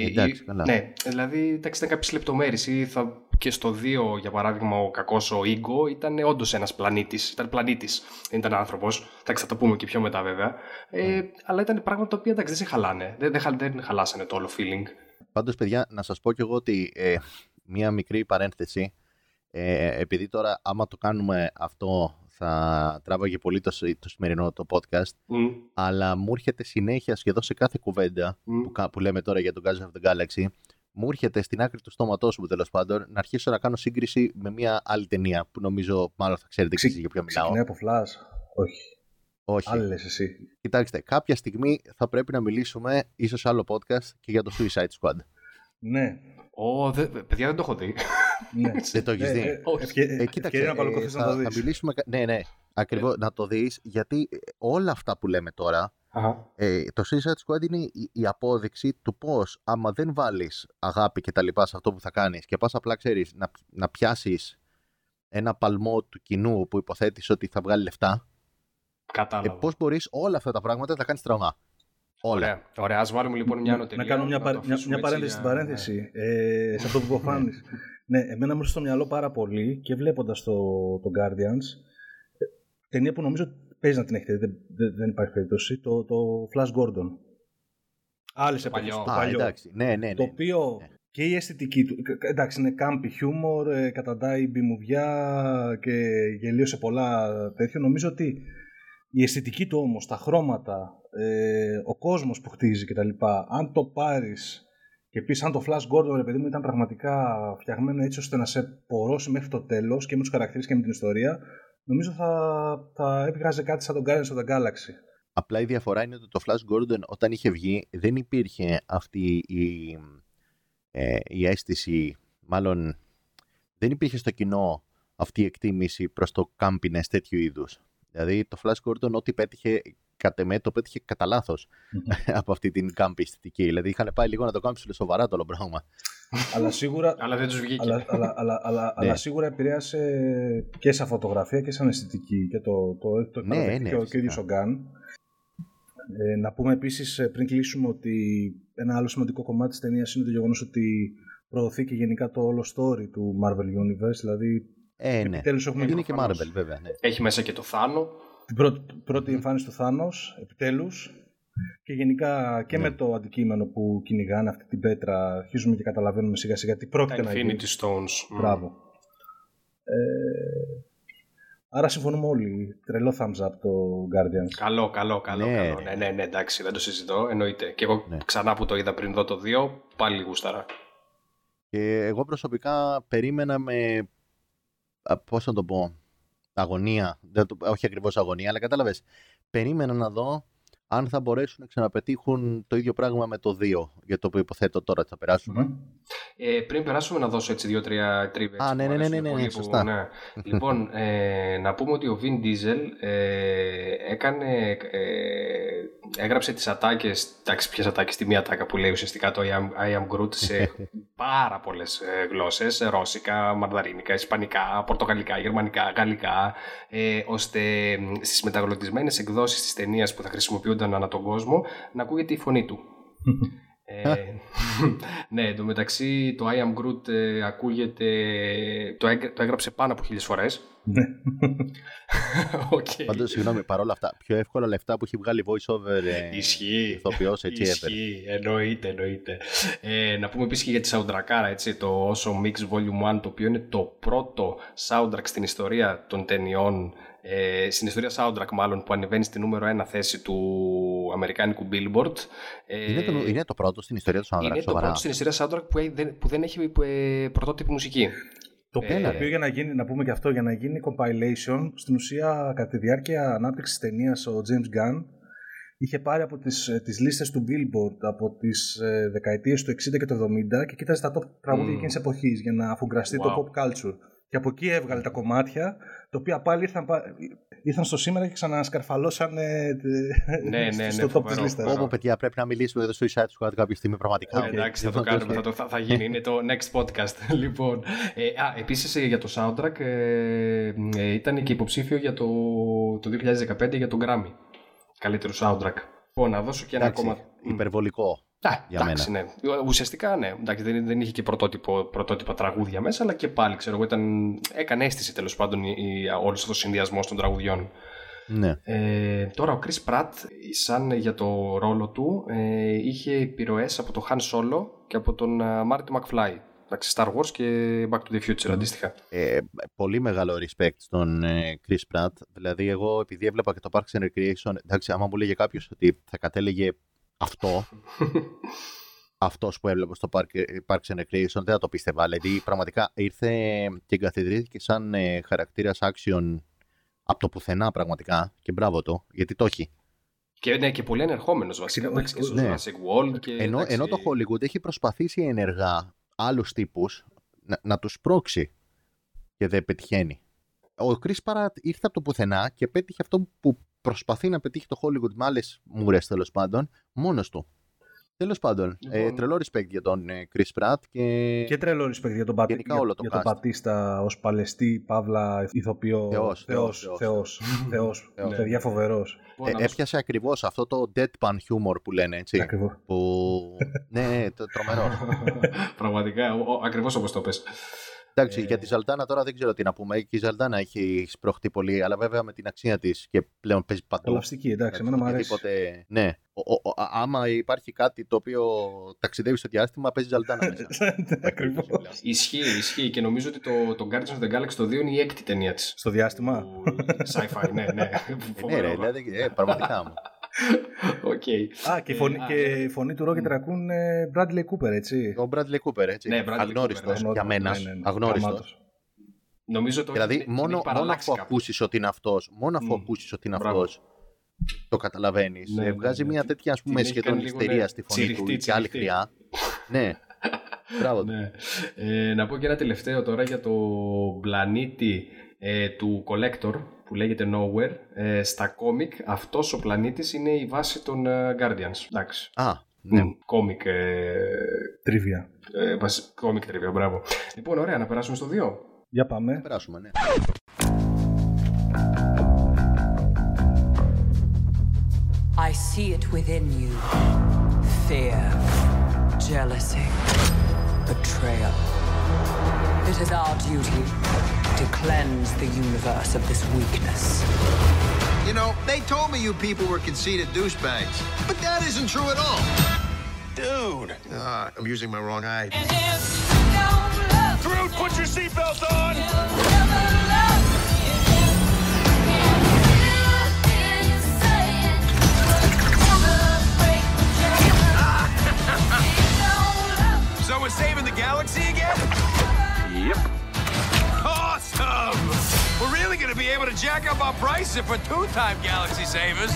εντάξει, ή- καλά. Ναι, δηλαδή, εντάξει, ήταν κάποιες λεπτομέρειες. Θα... Και στο 2, για παράδειγμα, ο κακός ο Ego ήταν όντως ένας πλανήτης. Ήταν πλανήτης, δεν ήταν άνθρωπος. Εντάξει, θα το πούμε και πιο μετά, βέβαια. Ε, αλλά ήταν πράγματα τα οποία εντάξει, δεν σε χαλάνε. Δεν, δεν, χα- δεν χαλάσανε το όλο feeling. Πάντως, παιδιά, να σας πω κι εγώ ότι ε, μία μικρή παρένθεση, ε, επειδή τώρα άμα το κάνουμε αυτό θα τράβαγε πολύ το, σι- το σημερινό το podcast, Μμ, αλλά μου έρχεται συνέχεια σχεδόν σε κάθε κουβέντα μμ. που, κα- που λέμε τώρα για τον Guardians of the Galaxy, μου έρχεται στην άκρη του στόματός μου τέλος πάντων να αρχίσω να κάνω σύγκριση με μία άλλη ταινία που νομίζω μάλλον θα ξέρετε Ξε- εσείς για ποιο μιλάω. Ξεκινάει από Flash. Όχι. Όχι. Άλλη λες εσύ. Κοιτάξτε, κάποια στιγμή θα πρέπει να μιλήσουμε, ίσως σε άλλο podcast, και για το Suicide Squad. Ναι. Ω, δε- παιδιά, δεν το έχω δει. ναι. Δεν το έχεις Ε, δει. ε, Όχι. ευκαι- Ε, κοίταξε, ευκαιρία να παρακολουθείς ε, να θα, το θα δεις. μιλήσουμε. κα- Ναι, ναι, ακριβώς να το δεις, γιατί ε, όλα αυτά που λέμε τώρα, Αχα. Ε, το Suicide Squad είναι η, η απόδειξη του πώς, άμα δεν βάλεις αγάπη και τα λοιπά σε αυτό που θα κάνεις και πας απλά ξέρεις να, να πιάσεις ένα παλμό του κοινού που υποθέτεις ότι θα βγάλει λεφτά, ε, Κατάλαβα. πώς μπορείς όλα αυτά τα πράγματα να τα κάνεις στραβά. Όλα. Ωραία, ωραία. Ας βάλουμε λοιπόν μια Να- ανωτελεία. να κάνω μια, το παρέ- μια, αφήσουμε μια έτσι παρένθεση στην για- παρένθεση. Ε, σε αυτό που προφάνεις. ναι, εμένα μου ήρθε στο μυαλό πάρα πολύ και βλέποντας το, το Guardians. ε, Ταινία που νομίζω παίζει να την έχετε, δει, δεν, δεν, δεν υπάρχει περίπτωση. Το, το Flash Gordon. Άλλες εποχές. παλιό. Το Α, παλιό. εντάξει. Ναι, ναι, ναι. Το οποίο Ναι. και η αισθητική του. κα- Εντάξει, είναι κάμπι χιούμορ, ε, καταντάει μπιμουβιά και γελίο σε πολλά τέτοια. Νομίζω ότι η αισθητική του όμως, τα χρώματα, ε, ο κόσμος που χτίζει κτλ. Αν το πάρεις και πεις αν το Flash Gordon, ρε παιδί μου, ήταν πραγματικά φτιαγμένο έτσι ώστε να σε πορώσει μέχρι το τέλος και με τους χαρακτήρες και με την ιστορία, νομίζω θα, θα έβγαζε κάτι σαν τον Guardians of the Galaxy. Απλά η διαφορά είναι ότι το Flash Gordon όταν είχε βγει δεν υπήρχε αυτή η, ε, η αίσθηση, μάλλον δεν υπήρχε στο κοινό αυτή η εκτίμηση προς το κάμπινες τέτοιου είδους. Δηλαδή το Flash Gordon ό,τι πέτυχε κατ' εμέ το πέτυχε κατά λάθος από αυτή την κάμπη αισθητική. Δηλαδή είχαν πάει λίγο να το κάνουν σοβαρά το όλο πράγμα. αλλά σίγουρα Αλλά δεν τους βγήκε. αλλά, αλλά, αλλά, αλλά, αλλά σίγουρα επηρέασε και σαν φωτογραφία και σαν αισθητική και το, το, το, το Ναι, παραδέχτηκε ναι, και ο φυσικά. κύριος ο Γκάν. Ε, να πούμε επίσης ε, πριν κλείσουμε ότι ένα άλλο σημαντικό κομμάτι της ταινίας είναι το γεγονός ότι προωθεί και γενικά το όλο story του Marvel Universe, δηλαδή Ε, ναι. επιτέλους έχουμε Είναι και προφανώς. Marvel βέβαια, ναι. Έχει μέσα και το Θάνο. Την πρώτη, πρώτη εμφάνιση του Θάνος, επιτέλους, και γενικά και Ναι. με το αντικείμενο που κυνηγάνε αυτή την πέτρα αρχίζουμε και καταλαβαίνουμε σιγά σιγά τι Τα πρόκειται να γίνει. Infinity Stones. Μμ. Μπράβο. Ε, άρα συμφωνούμε όλοι. Τρελό thumbs up το Guardians. Καλό, καλό, καλό. Ναι, καλό. ναι. Ναι, ναι, ναι, εντάξει, δεν το συζητώ. Εννοείται. Και εγώ Ναι. ξανά που το είδα πριν δω το 2, πάλι γούσταρα. Και εγώ προσωπικά περίμενα με. α, Πώς να το πω. Αγωνία, δεν το- όχι ακριβώς αγωνία, αλλά κατάλαβες, περίμενα να δω αν θα μπορέσουν να ξαναπετύχουν το ίδιο πράγμα με το 2, για το οποίο υποθέτω τώρα ότι θα περάσουμε. Μμμ. Ε, πριν περάσουμε να δώσω έτσι δύο-τρία τρίβε. Α, ναι, ναι, ναι, ναι, ναι, ναι, σωστά. λοιπόν, ε, να πούμε ότι ο Vin Diesel ε, έκανε, ε, έγραψε τις ατάκες, εντάξει ποιες ατάκες, τη μία ατάκα που λέει ουσιαστικά το I am, I am Groot σε πάρα πολλές ε, γλώσσες, ε, ρώσικα, μαρδαρίνικα, ισπανικά, πορτογαλικά, γερμανικά, γαλλικά, ε, ώστε μ, στις μεταγλωτισμένες εκδόσεις της ταινίας που θα χρησιμοποιούνταν ανά τον κόσμο να ακούγεται η φωνή του. Ε, ναι, εντωμεταξύ το I am Groot ε, ακούγεται, το, έγρα- το έγραψε πάνω από χίλιες φορές. Ναι. Οκ. Πάντως, συγγνώμη, παρόλα αυτά, πιο εύκολα λεφτά που έχει βγάλει voice over ε, Ισχύει. ηθοποιός, έτσι ever. Ισχύει, εννοείται, εννοείται. Ε, να πούμε επίσης και για τη soundtrackάρα, έτσι, το Awesome Mix Volume 1, το οποίο είναι το πρώτο soundtrack στην ιστορία των ταινιών, ε, στην ιστορία soundtrack μάλλον, που ανεβαίνει στη νούμερο 1 θέση του αμερικάνικου Billboard. Ε, Είναι, το, είναι το πρώτο στην ιστορία του soundtrack, είναι το σοβαρά. πρώτο στην ιστορία soundtrack που, ε- δεν- που δεν έχει ε, πρωτότυπη μουσική. Το οποίο, Ε, το οποίο για να γίνει, να πούμε και αυτό, για να γίνει compilation, στην ουσία κατά τη διάρκεια ανάπτυξης της ταινίας ο James Gunn είχε πάρει από τις, ε, τις λίστες του Billboard από τις ε, δεκαετίες του 60 και του 70 και κοίταζε τα top τραγούδια Mm. εκείνης της εποχής για να αφουγκραστεί το Wow. pop culture. Και από εκεί έβγαλε τα κομμάτια, τα οποία πάλι ήρθαν, πα- ήρθαν στο σήμερα και ξανασκαρφαλώσαν ε, τε- Ναι, ναι, ναι, στο top της φοβερό, λίστας. φοβερό. Πω, παιδιά, πρέπει να μιλήσουμε εδώ στο Suicide Squad κάποια στιγμή πραγματικά. Ε, εντάξει, θα το κάνουμε, θα, το, θα, θα γίνει. Είναι το next podcast. λοιπόν, ε, α, επίσης ε, για το soundtrack ε, ε, ήταν και υποψήφιο για το, το 2015 για τον Grammy. Καλύτερο soundtrack. Λοιπόν, να δώσω και ένα Εντάξει, ακόμα... υπερβολικό. Α, για εντάξει, ναι. Ουσιαστικά ναι. Εντάξει, δεν, δεν είχε και πρωτότυπο, πρωτότυπα τραγούδια μέσα, αλλά και πάλι ξέρω εγώ ήταν, έκανε αίσθηση τέλος πάντων η, η, όλος αυτός ο συνδυασμός των τραγουδιών. Ναι. Ε, τώρα ο Chris Pratt, σαν για το ρόλο του, ε, είχε επιρροές από τον Han Solo και από τον ε, Marty McFly. Εντάξει, Star Wars και Back to the Future αντίστοιχα. Ε, πολύ μεγάλο respect στον ε, Chris Pratt. Δηλαδή, εγώ επειδή έβλεπα και το Parks and Recreation, εντάξει, άμα μου λέγε κάποιος ότι θα κατέλεγε αυτό, αυτός που έβλεπα στο Park, Parks and Recreation, δεν θα το πίστευα. Δηλαδή, πραγματικά ήρθε και εγκαθιδρύθηκε σαν ε, χαρακτήρας action από το πουθενά πραγματικά και μπράβο το, γιατί το έχει. Και, ναι, και πολύ ανερχόμενο βασικά. Όχι, Εντάξει, και στο ναι. Jurassic World. Και, Ενώ, εντάξει, ενώ το Hollywood έχει προσπαθήσει ενεργά άλλους τύπους να, να τους πρόξει και δεν πετυχαίνει. Ο Chris Pratt ήρθε από το πουθενά και πέτυχε αυτό που προσπαθεί να πετύχει το Hollywood με άλλες μούρες τέλος πάντων μόνος του. Τέλος πάντων, ε, Λοιπόν. τρελό respect για τον ε, Chris Pratt και, Και τρελό respect για τον, Πατ... Γενικά για, όλο το για τον cast. Πατίστα ως παλαιστή, παύλα, ηθοποιό. Θεός, Θεός, Θεός, Θεός, Θεός. Θεός. Παιδιά φοβερός. Λοιπόν, ε, να δώσω- έπιασε ακριβώς αυτό το deadpan humor που λένε έτσι. Ακριβώς. που... ναι, ναι, το, τρομερό. Πραγματικά, ο- ο- ακριβώς όπως το πες. Εντάξει, Ε, για τη Ζαλτάνα τώρα δεν ξέρω τι να πούμε. Και η Ζαλτάνα έχει σπρωχτεί πολύ, αλλά βέβαια με την αξία της και πλέον παίζει παντού. Απολαυστική, εντάξει, εμένα μου αρέσει. Οτιδήποτε- Ναι. Ο, ο, ο- α- άμα υπάρχει κάτι το οποίο ταξιδεύει στο διάστημα, παίζει Ζαλτάνα μέσα. Ακριβώς. Ισχύει, ισχύει και νομίζω ότι το, το Guardians of the Galaxy το 2 είναι η έκτη ταινία της. Στο διάστημα. Που- Sci-fi, ναι, ναι. Ε, ναι, Φοβερό. ρε, δηλαδή, ε, πραγματικά μου. Οκ. Α, και η φωνή, Ε, και α, η φωνή του Rocket Raccoon είναι Bradley Cooper, έτσι. Ο Bradley Cooper, έτσι. Ναι, Bradley Αγνώριστος Cooper, ναι. για μένα. Ναι, ναι, ναι. Αγνώριστος. Γαμάτος. Νομίζω το Δηλαδή, την- την μόνο, έχει μόνο παραλλάξει αφού κάπου. ακούσεις ότι είναι αυτός, μόνο αφού Μμ. ακούσεις ότι είναι Μπράβο. αυτός, το καταλαβαίνεις. Ναι, ναι, βγάζει ναι. μια τέτοια ας πούμε, έχει σχεδόν κάνει λίγο, ιστερία ναι, στη φωνή του τσιριχτή, και άλλη τσιριχτή. χροιά. ναι. Μπράβο. του. Ναι. Ε, να πω και ένα τελευταίο τώρα για το πλανήτη ε, του Collector που λέγεται Nowhere. Ε, στα κόμικ αυτός ο πλανήτης είναι η βάση των ε, Guardians. Εντάξει. Α, ναι. Μμ, Κόμικ. Ε, Τρίβια. ε, βασι- κόμικ τριβία, μπράβο. Λοιπόν, ωραία, να περάσουμε στο 2. Για πάμε. Περάσουμε, ναι. I see it within you fear, jealousy, betrayal. It is our duty to cleanse the universe of this weakness. You know, they told me you people were conceited douchebags, but that isn't true at all. Dude! Uh, I'm using my wrong eye. Groot, put your seatbelt on! So we're saving the galaxy again? Yep. Awesome! We're really gonna be be able to jack up our prices for two-time Galaxy savers.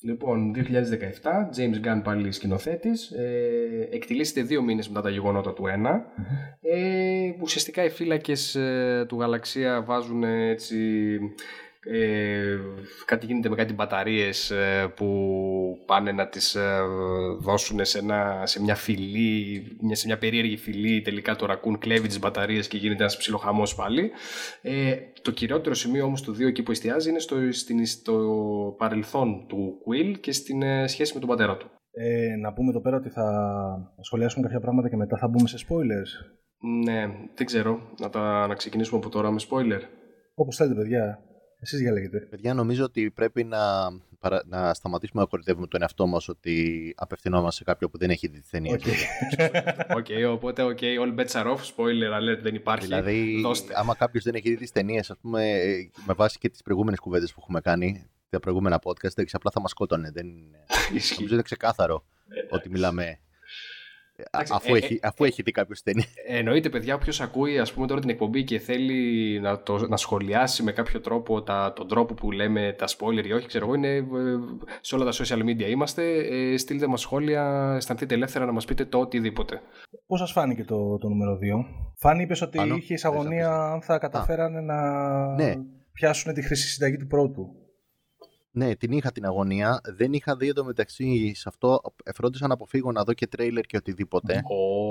Λοιπόν, 2017, James Gunn πάλι σκηνοθέτης, ε, εκτελήσεται δύο μήνες μετά τα γεγονότα του 1. Ε, ουσιαστικά οι φύλακες ε, του Γαλαξία βάζουν ε, έτσι... Ε, κάτι γίνεται με κάτι μπαταρίες ε, που πάνε να τις ε, δώσουν σε, ένα, σε μια φυλή, μια, σε μια περίεργη φυλή τελικά το ρακούν κλέβει τις μπαταρίες και γίνεται ένας ψιλοχαμός πάλι ε, το κυριότερο σημείο όμως του 2 εκεί που εστιάζει είναι στο, στην, στο παρελθόν του Quill και στην ε, σχέση με τον πατέρα του Ε, να πούμε εδώ πέρα ότι θα σχολιάσουμε κάποια πράγματα και μετά θα μπούμε σε spoilers. Ναι, δεν ξέρω. Να, τα, να ξεκινήσουμε από τώρα με spoiler. Όπως θέλετε, παιδιά. Εσείς διαλέγετε. Παιδιά, νομίζω ότι πρέπει να, παρα- να σταματήσουμε να κοροϊδεύουμε τον εαυτό μας ότι απευθυνόμαστε σε κάποιον που δεν έχει δει την ταινία. Οκ, οπότε, OK, all bets are off. Spoiler alert, δεν υπάρχει. Δηλαδή, Δώστε. άμα κάποιος δεν έχει δει τις ταινίες, ας πούμε, ε, με βάση και τις προηγούμενες κουβέντες που έχουμε κάνει, τα προηγούμενα podcast, εντάξει, απλά θα μας σκότωνε. Δεν... Νομίζω είναι ξεκάθαρο ότι μιλάμε. Ε, Εντάξει, αφού, ε, έχει, ε, αφού έχει δει κάποιος ταινία. Εννοείται, παιδιά, όποιος ακούει ας πούμε, τώρα την εκπομπή και θέλει να, το, να σχολιάσει με κάποιο τρόπο τα, τον τρόπο που λέμε τα spoiler ή όχι, ξέρω εγώ, είναι, ε, σε όλα τα social media είμαστε. Ε, στείλτε μας σχόλια, αισθανθείτε ελεύθερα να μας πείτε το οτιδήποτε. Πώς σας φάνηκε το, το νούμερο 2. Φάνη είπες ότι Πάνω. είχε αγωνία αν θα καταφέρανε να Ναι. πιάσουν τη χρήση συνταγή του πρώτου. Ναι, την είχα την αγωνία. Δεν είχα δει εντωμεταξύ σε αυτό. Φρόντισα να αποφύγω να δω και τρέιλερ και οτιδήποτε.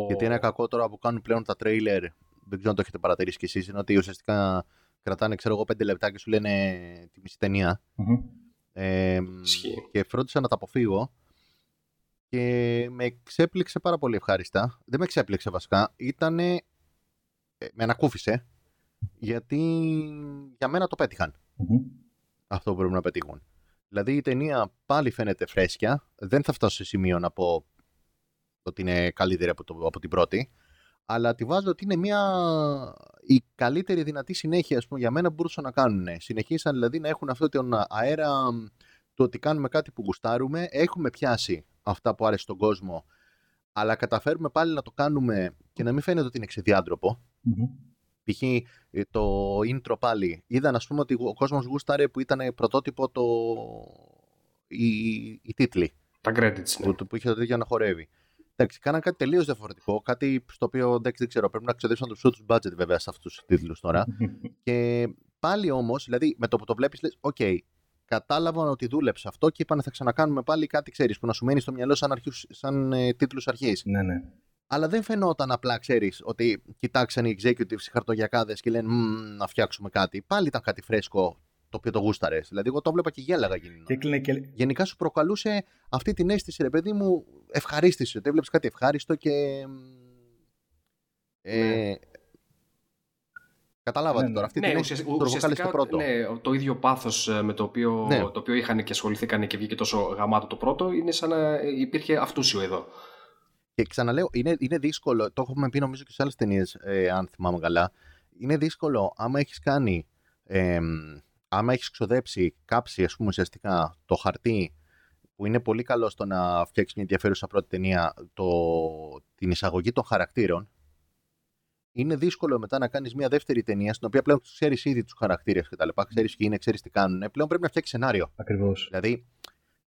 Γιατί ένα κακό τώρα που κάνουν πλέον τα τρέιλερ, δεν ξέρω αν το έχετε παρατηρήσει κι εσείς, είναι ότι ουσιαστικά κρατάνε, ξέρω εγώ, πέντε λεπτά και σου λένε τη μισή ταινία. Ε, και φρόντισα να τα αποφύγω. Και με εξέπληξε πάρα πολύ ευχάριστα. Δεν με εξέπληξε βασικά. Ήτανε... ε, Με ανακούφισε. Γιατί για μένα το πέτυχαν. Αυτό που πρέπει να πετύχουν. Δηλαδή η ταινία πάλι φαίνεται φρέσκια. Δεν θα φτάσω σε σημείο να πω ότι είναι καλύτερη από, το, από την πρώτη. Αλλά τη βάζω ότι είναι μια η καλύτερη δυνατή συνέχεια ας πούμε, για μένα που μπορούσαν να κάνουν. Συνεχίσαν δηλαδή να έχουν αυτό τον αέρα του ότι κάνουμε κάτι που γουστάρουμε. Έχουμε πιάσει αυτά που άρεσε στον κόσμο. Αλλά καταφέρουμε πάλι να το κάνουμε και να μην φαίνεται ότι είναι ξεδιάντροπο. Π.χ. ε, το intro πάλι. Είδαν ας πούμε ότι ο κόσμος γούσταρε που ήταν πρωτότυπο το... οι, οι τίτλοι. Τα credits, ναι. Που, που είχε το τέτοιο να χορεύει. Εντάξει, κάναν κάτι τελείως διαφορετικό. Κάτι στο οποίο εντάξει, δεν ξέρω. Πρέπει να ξοδέψουν τους μισό budget βέβαια σε αυτούς τους τίτλους τώρα. και πάλι όμως, δηλαδή με το που το βλέπεις, λες: Οκ, κατάλαβαν ότι δούλεψε αυτό και είπαν θα ξανακάνουμε πάλι κάτι, ξέρεις, που να σου μένει στο μυαλό σαν, αρχούς, σαν ε, τίτλους αρχής. Ναι, ναι. Αλλά δεν φαινόταν απλά, ξέρεις, ότι κοιτάξαν οι executives, οι χαρτογιακάδες και λένε «Μμμ, να φτιάξουμε κάτι. Πάλι ήταν κάτι φρέσκο το οποίο το γούσταρες. Δηλαδή, εγώ το βλέπα και γέλαγα γίνει. Και έκλεινε και... Γενικά σου προκαλούσε αυτή την αίσθηση, ρε παιδί μου, ευχαρίστηση. Ότι έβλεπες κάτι ευχάριστο και. Ε, Καταλάβατε τώρα. Αυτή ναι, την ουσιαστικά, αίσθηση το προκάλεσε ουσιαστικά, πρώτο. ναι, το ίδιο πάθος με το οποίο, Ναι. το οποίο είχαν και ασχοληθήκαν και βγήκε τόσο γαμάτο το πρώτο, είναι σαν να υπήρχε αυτούσιο εδώ. Και ξαναλέω, είναι, είναι δύσκολο. Το έχουμε πει νομίζω και σε άλλες ταινίες, ε, αν θυμάμαι καλά. Είναι δύσκολο άμα έχεις κάνει. Ε, άμα έχεις ξοδέψει, κάψει, ας πούμε, ουσιαστικά το χαρτί που είναι πολύ καλό στο να φτιάξεις μια ενδιαφέρουσα πρώτη ταινία, το, την εισαγωγή των χαρακτήρων. Είναι δύσκολο μετά να κάνεις μια δεύτερη ταινία στην οποία πλέον ξέρεις ήδη τους χαρακτήρες κτλ. Ξέρεις ποιοι είναι, ξέρεις τι κάνουν. Πλέον πρέπει να φτιάξεις σενάριο. Ακριβώς. Δηλαδή,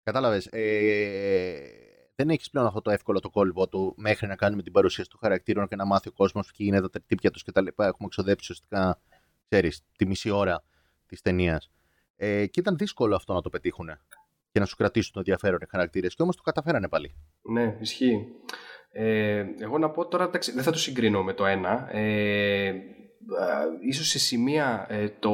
κατάλαβες, ε, δεν έχεις πλέον αυτό το εύκολο το κόλπο του μέχρι να κάνουμε την παρουσίαση των χαρακτήρων και να μάθει ο κόσμος ποιοι είναι τα τερτύπια τους κτλ. Έχουμε ξοδέψει ουσιαστικά, ξέρεις, τη μισή ώρα της ταινίας. Ε, και ήταν δύσκολο αυτό να το πετύχουν και να σου κρατήσουν το ενδιαφέρον οι χαρακτήρες. Και όμως το καταφέρανε πάλι. Ναι, ισχύει. Ε, εγώ να πω τώρα, εντάξει, δεν θα το συγκρίνω με το ένα. Ε, α, ίσως σε σημεία ε, το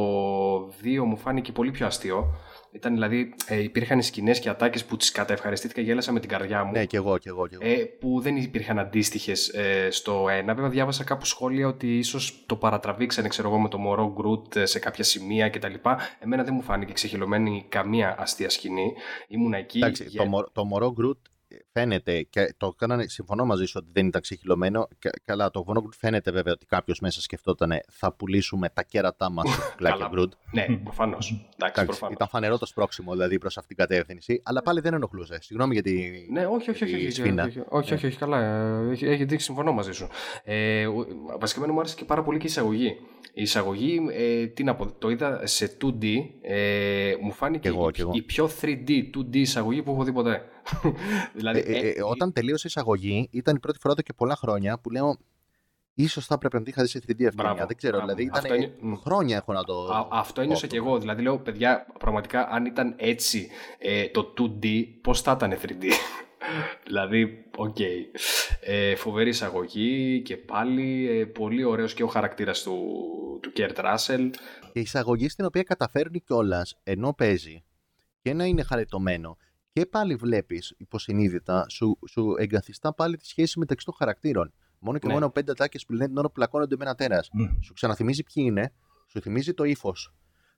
2 μου φάνηκε πολύ πιο αστείο. Ήταν δηλαδή, ε, υπήρχαν σκηνές και ατάκες που τις καταευχαριστήθηκα, γέλασα με την καρδιά μου. Ναι, και εγώ, και εγώ. Και εγώ. Ε, που δεν υπήρχαν αντίστοιχες ε, στο ένα. Βέβαια, διάβασα κάπου σχόλια ότι ίσως το παρατραβήξανε, ξέρω εγώ, με το μωρό Γκρουτ ε, σε κάποια σημεία κτλ. Εμένα δεν μου φάνηκε ξεχυλωμένη καμία αστεία σκηνή. Ήμουν εκεί. Εντάξει, για- το, μωρό- το μωρό Γκρουτ φαίνεται και το κάνανε, συμφωνώ μαζί σου ότι δεν ήταν ξεχυλωμένο. κα- Καλά, το Vonnegut φαίνεται βέβαια ότι κάποιος μέσα σκεφτόταν θα πουλήσουμε τα κέρατά μας στο κουκλάκι Καλά. Brood. Ναι, προφανώς. Εντάξει, Εντάξει, προφανώς. ήταν φανερό το σπρόξιμο δηλαδή προς αυτήν την κατεύθυνση, αλλά πάλι δεν ενοχλούσε. Συγγνώμη για τη. Ναι, όχι, όχι, όχι. τη όχι, σφήνα. όχι, όχι, όχι, όχι, καλά. ε, Έχει, έχει δείξει, συμφωνώ μαζί σου. Ε, ο- βασικά, εμένα μου άρεσε και πάρα πολύ και η εισαγωγή. Η εισαγωγή, ε, τι να πω, το είδα σε 2D. Ε, μου φάνηκε Κι εγώ, η, κι εγώ. η πιο 3D, 2D εισαγωγή που έχω δει ποτέ. δηλαδή, Ε, ε, ε, όταν τελείωσε η εισαγωγή, ήταν η πρώτη φορά εδώ και πολλά χρόνια που λέω. ίσως θα έπρεπε να την είχα δει σε 3D ευκαιρία. Μπράβο, Δεν ξέρω, μπράβο. δηλαδή ήταν. Αυτό είναι- μ. Χρόνια έχω να το. Α, αυτό ένιωσα πω και εγώ. Δηλαδή λέω, παιδιά, πραγματικά αν ήταν έτσι ε, το 2D, πώς θα ήταν 3D. δηλαδή, οκ. Ε, φοβερή εισαγωγή και πάλι ε, πολύ ωραίος και ο χαρακτήρας του, του Κέρτ Ράσελ. Και η εισαγωγή στην οποία καταφέρνει κιόλας ενώ παίζει και να είναι χαριτωμένο και πάλι βλέπεις υποσυνείδητα, σου, σου εγκαθιστά πάλι τη σχέση μεταξύ των χαρακτήρων. Μόνο και Ναι. μόνο πέντε ατάκες που λένε την ώρα που πλακώνονται με ένα τέρας. Μμ. Σου ξαναθυμίζει ποιοι είναι, σου θυμίζει το ύφος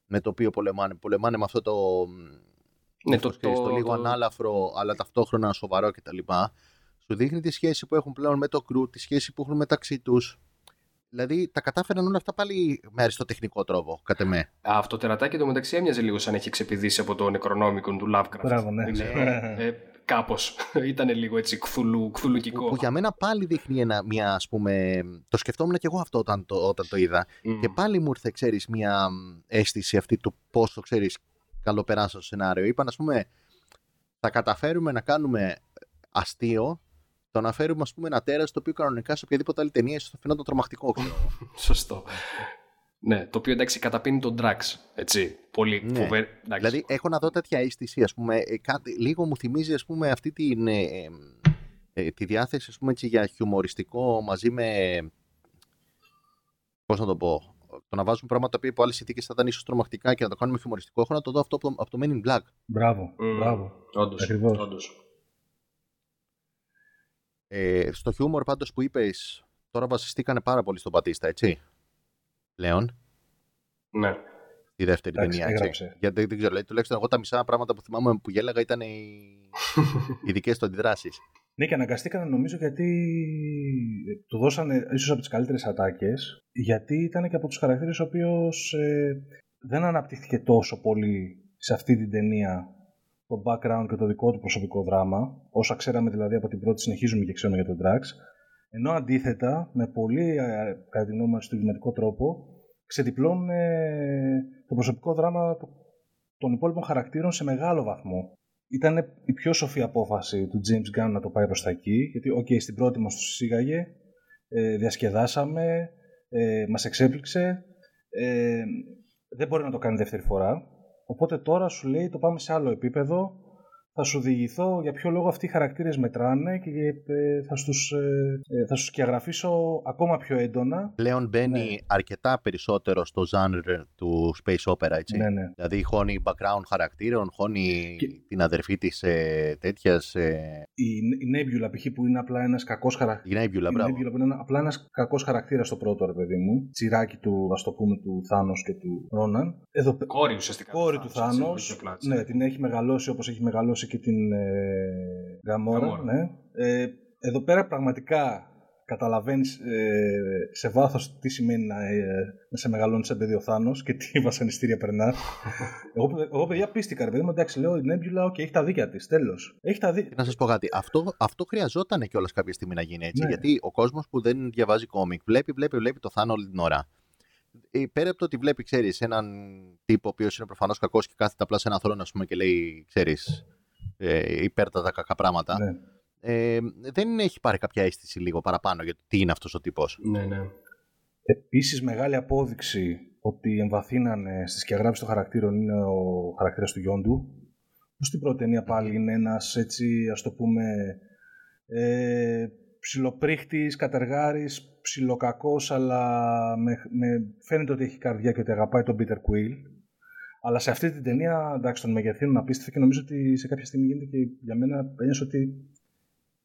με το οποίο πολεμάνε. Πολεμάνε με αυτό το. Ναι, ύφος, το- ξέρεις, το- λίγο το- ανάλαφρο, αλλά ταυτόχρονα σοβαρό κτλ. Σου δείχνει τη σχέση που έχουν πλέον με το κρού, τη σχέση που έχουν μεταξύ τους. Δηλαδή τα κατάφεραν όλα αυτά πάλι με αριστοτεχνικό τρόπο, κατ' εμέ. Αυτό το τερατάκι το μεταξύ έμοιαζε λίγο σαν έχει ξεπηδήσει από το Necronomicon του Lovecraft. Μπράβο, ναι. Δεν ξέρω. ε, κάπως. Ήταν λίγο έτσι κθουλου, κθουλουκικό. που για μένα πάλι δείχνει ένα, μια ας πούμε, το σκεφτόμουν και εγώ αυτό όταν το, όταν το είδα Μμ. και πάλι μου ήρθε, ξέρεις, μια μ, αίσθηση αυτή του πόσο, ξέρεις, καλοπεράσα στο σενάριο. Είπαν, ας πούμε, θα καταφέρουμε να κάνουμε αστείο το να φέρουμε, ας πούμε, ένα τέρας το οποίο κανονικά σε οποιαδήποτε άλλη ταινία ίσως θα φαινόταν τρομακτικό, ξέρω. Σωστό. Ναι, το οποίο εντάξει καταπίνει τον Drax. Έτσι. Πολύ Ναι. φοβερή. εντάξει. δηλαδή, έχω να δω τέτοια αίσθηση, ας πούμε, ε, κάτι, λίγο μου θυμίζει, ας πούμε, αυτή την, ε, ε, ε, τη διάθεση, ας πούμε, έτσι, για χιουμοριστικό μαζί με, πώς να το πω, το να βάζουμε πράγματα τα οποία υπό άλλες συνθήκες θα ήταν ίσως τρομακτικά και να το κάνουμε χιουμοριστικό, έχω να το δω αυτό από το, από το Men in Black. Μπράβο, Μμ. μπράβο. Όντως, Ακριβώς. όντως. Ε, στο χιούμορ πάντως που είπες, τώρα βασιστήκανε πάρα πολύ στον Πατίστα, έτσι, πλέον, Ναι. τη δεύτερη Εντάξει, ταινία, έτσι. έγραψε. Γιατί δεν, δεν ξέρω, δηλαδή, τουλάχιστον εγώ τα μισά πράγματα που θυμάμαι που γέλαγα ήταν οι, οι δικές του αντιδράσεις. Ναι, και αναγκαστήκαν νομίζω γιατί ε, του δώσανε ίσως από τις καλύτερες ατάκες, γιατί ήταν και από τους χαρακτήρες ο οποίος ε, δεν αναπτύχθηκε τόσο πολύ σε αυτή την ταινία το background και το δικό του προσωπικό δράμα, όσα ξέραμε δηλαδή από την πρώτη συνεχίζουμε και ξέρουμε για τον Drax, ενώ αντίθετα με πολύ ε, κατά τη γνώμη μας στιγματικό τρόπο ξεδιπλώνουν ε, το προσωπικό δράμα των υπόλοιπων χαρακτήρων σε μεγάλο βαθμό. Ήταν η πιο σοφή απόφαση του James Gunn να το πάει προς τα εκεί, γιατί okay, στην πρώτη μας το συσύγαγε, ε, διασκεδάσαμε, ε, μας εξέπληξε, ε, δεν μπορεί να το κάνει δεύτερη φορά. Οπότε τώρα σου λέει το πάμε σε άλλο επίπεδο, θα σου διηγηθώ για ποιο λόγο αυτοί οι χαρακτήρες μετράνε και ε, θα, στους, ε, ε, θα στους σκιαγραφίσω ακόμα πιο έντονα. Πλέον μπαίνει Ναι. αρκετά περισσότερο στο genre του space opera, έτσι. Ναι, ναι. Δηλαδή χώνει background χαρακτήρων, χώνει Και- την αδερφή της ε, τέτοιας, ε, Η, η Nebula π.χ. που είναι απλά ένας κακός χαρακτήρας. η Nebula, Η μπράβο. Nebula που είναι ένα- απλά ένας κακός χαρακτήρας στο πρώτο, ρε παιδί μου. Τσιράκι του, ας το πούμε, του Θάνος και του Ρόναν. Εδώ, πε- Κόρη ουσιαστικά. κόρη του Θάνος, έτσι, Θάνος. όχι απλά, έτσι. Ναι, την έχει μεγαλώσει όπως έχει μεγαλώσει και την ε, Γαμόρα. Γαμόρα. Ναι. Ε, εδώ πέρα πραγματικά καταλαβαίνεις ε, σε βάθος τι σημαίνει να, ε, να σε μεγαλώνεις σαν παιδί ο Θάνος και τι βασανιστήρια περνάς. εγώ, εγώ, παιδιά, πείστηκα, ρε παιδί μου, εντάξει, λέω η Nebula, OK, έχει τα δίκια της. Τέλος. Έχει τα δίκια. Και να σας πω κάτι, αυτό, αυτό χρειαζόταν κιόλας κάποια στιγμή να γίνει έτσι. Ναι. Γιατί ο κόσμος που δεν διαβάζει κόμικ βλέπει, βλέπει, βλέπει το Θάνο όλη την ώρα. Ε, πέρα από το ότι βλέπει, ξέρεις, έναν τύπο ο οποίος είναι προφανώς κακός και κάθεται απλά σε έναν θρόνο ας πούμε, και λέει, ξέρεις, ε, υπέρτατα κακά πράγματα. Ναι. Ε, δεν έχει πάρει κάποια αίσθηση λίγο παραπάνω για το τι είναι αυτός ο τύπος. Ναι, ναι. Επίσης μεγάλη απόδειξη ότι εμβαθύνανε στη σκιαγράφηση των χαρακτήρων είναι ο χαρακτήρας του Γιόντου που στην πρώτη ταινία πάλι είναι ένας έτσι ας το πούμε ε, ψιλοπρίχτης, κατεργάρης, ψιλοκακός αλλά με, με, φαίνεται ότι έχει καρδιά και ότι αγαπάει τον Peter Quill αλλά σε αυτή την ταινία εντάξει τον μεγεθύνουν απίστευτα και νομίζω ότι σε κάποια στιγμή γίνεται και για μένα ένιωσα ότι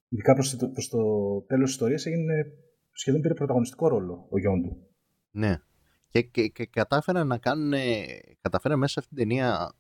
ειδικά προς το, προς το τέλος της ιστορίας έγινε σχεδόν πήρε πρωταγωνιστικό ρόλο ο Γιόντου. Ναι. Και, και, και κατάφεραν να κάνουν. Κατάφεραν μέσα σε αυτήν την ταινία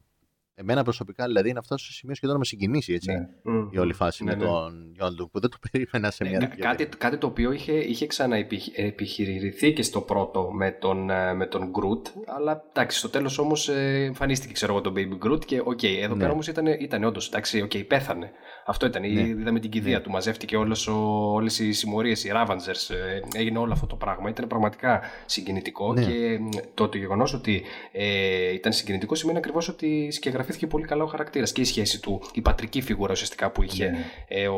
Εμένα προσωπικά δηλαδή είναι αυτό στο σημείο σχεδόν να με συγκινήσει έτσι, Ναι. η όλη φάση Ναι, με ναι. τον Γιόντου που δεν το περίμενα σε Ναι, μια κα- τέτοια κάτι, κάτι το οποίο είχε, είχε ξαναεπιχειρηθεί και στο πρώτο με τον, ε, με τον Groot, αλλά εντάξει, στο τέλος όμως ε, εμφανίστηκε ξέρω εγώ τον Baby Groot και οκ, εδώ Ναι. πέρα όμως ήταν, ήταν όντως, εντάξει, οκ, πέθανε. Αυτό ήταν, Ναι. είδαμε την κηδεία του, μαζεύτηκε όλος ο, όλες οι συμμορίες, οι Ravagers, ε, έγινε όλο αυτό το πράγμα, ήταν πραγματικά συγκινητικό Ναι. και μ, το, το γεγονός ότι ε, ήταν συγκινητικό σημαίνει ακριβώς ότι σκεγγραφήθηκε πολύ καλά ο χαρακτήρας και η σχέση του, η πατρική φιγούρα ουσιαστικά που είχε Ναι. ε, ο,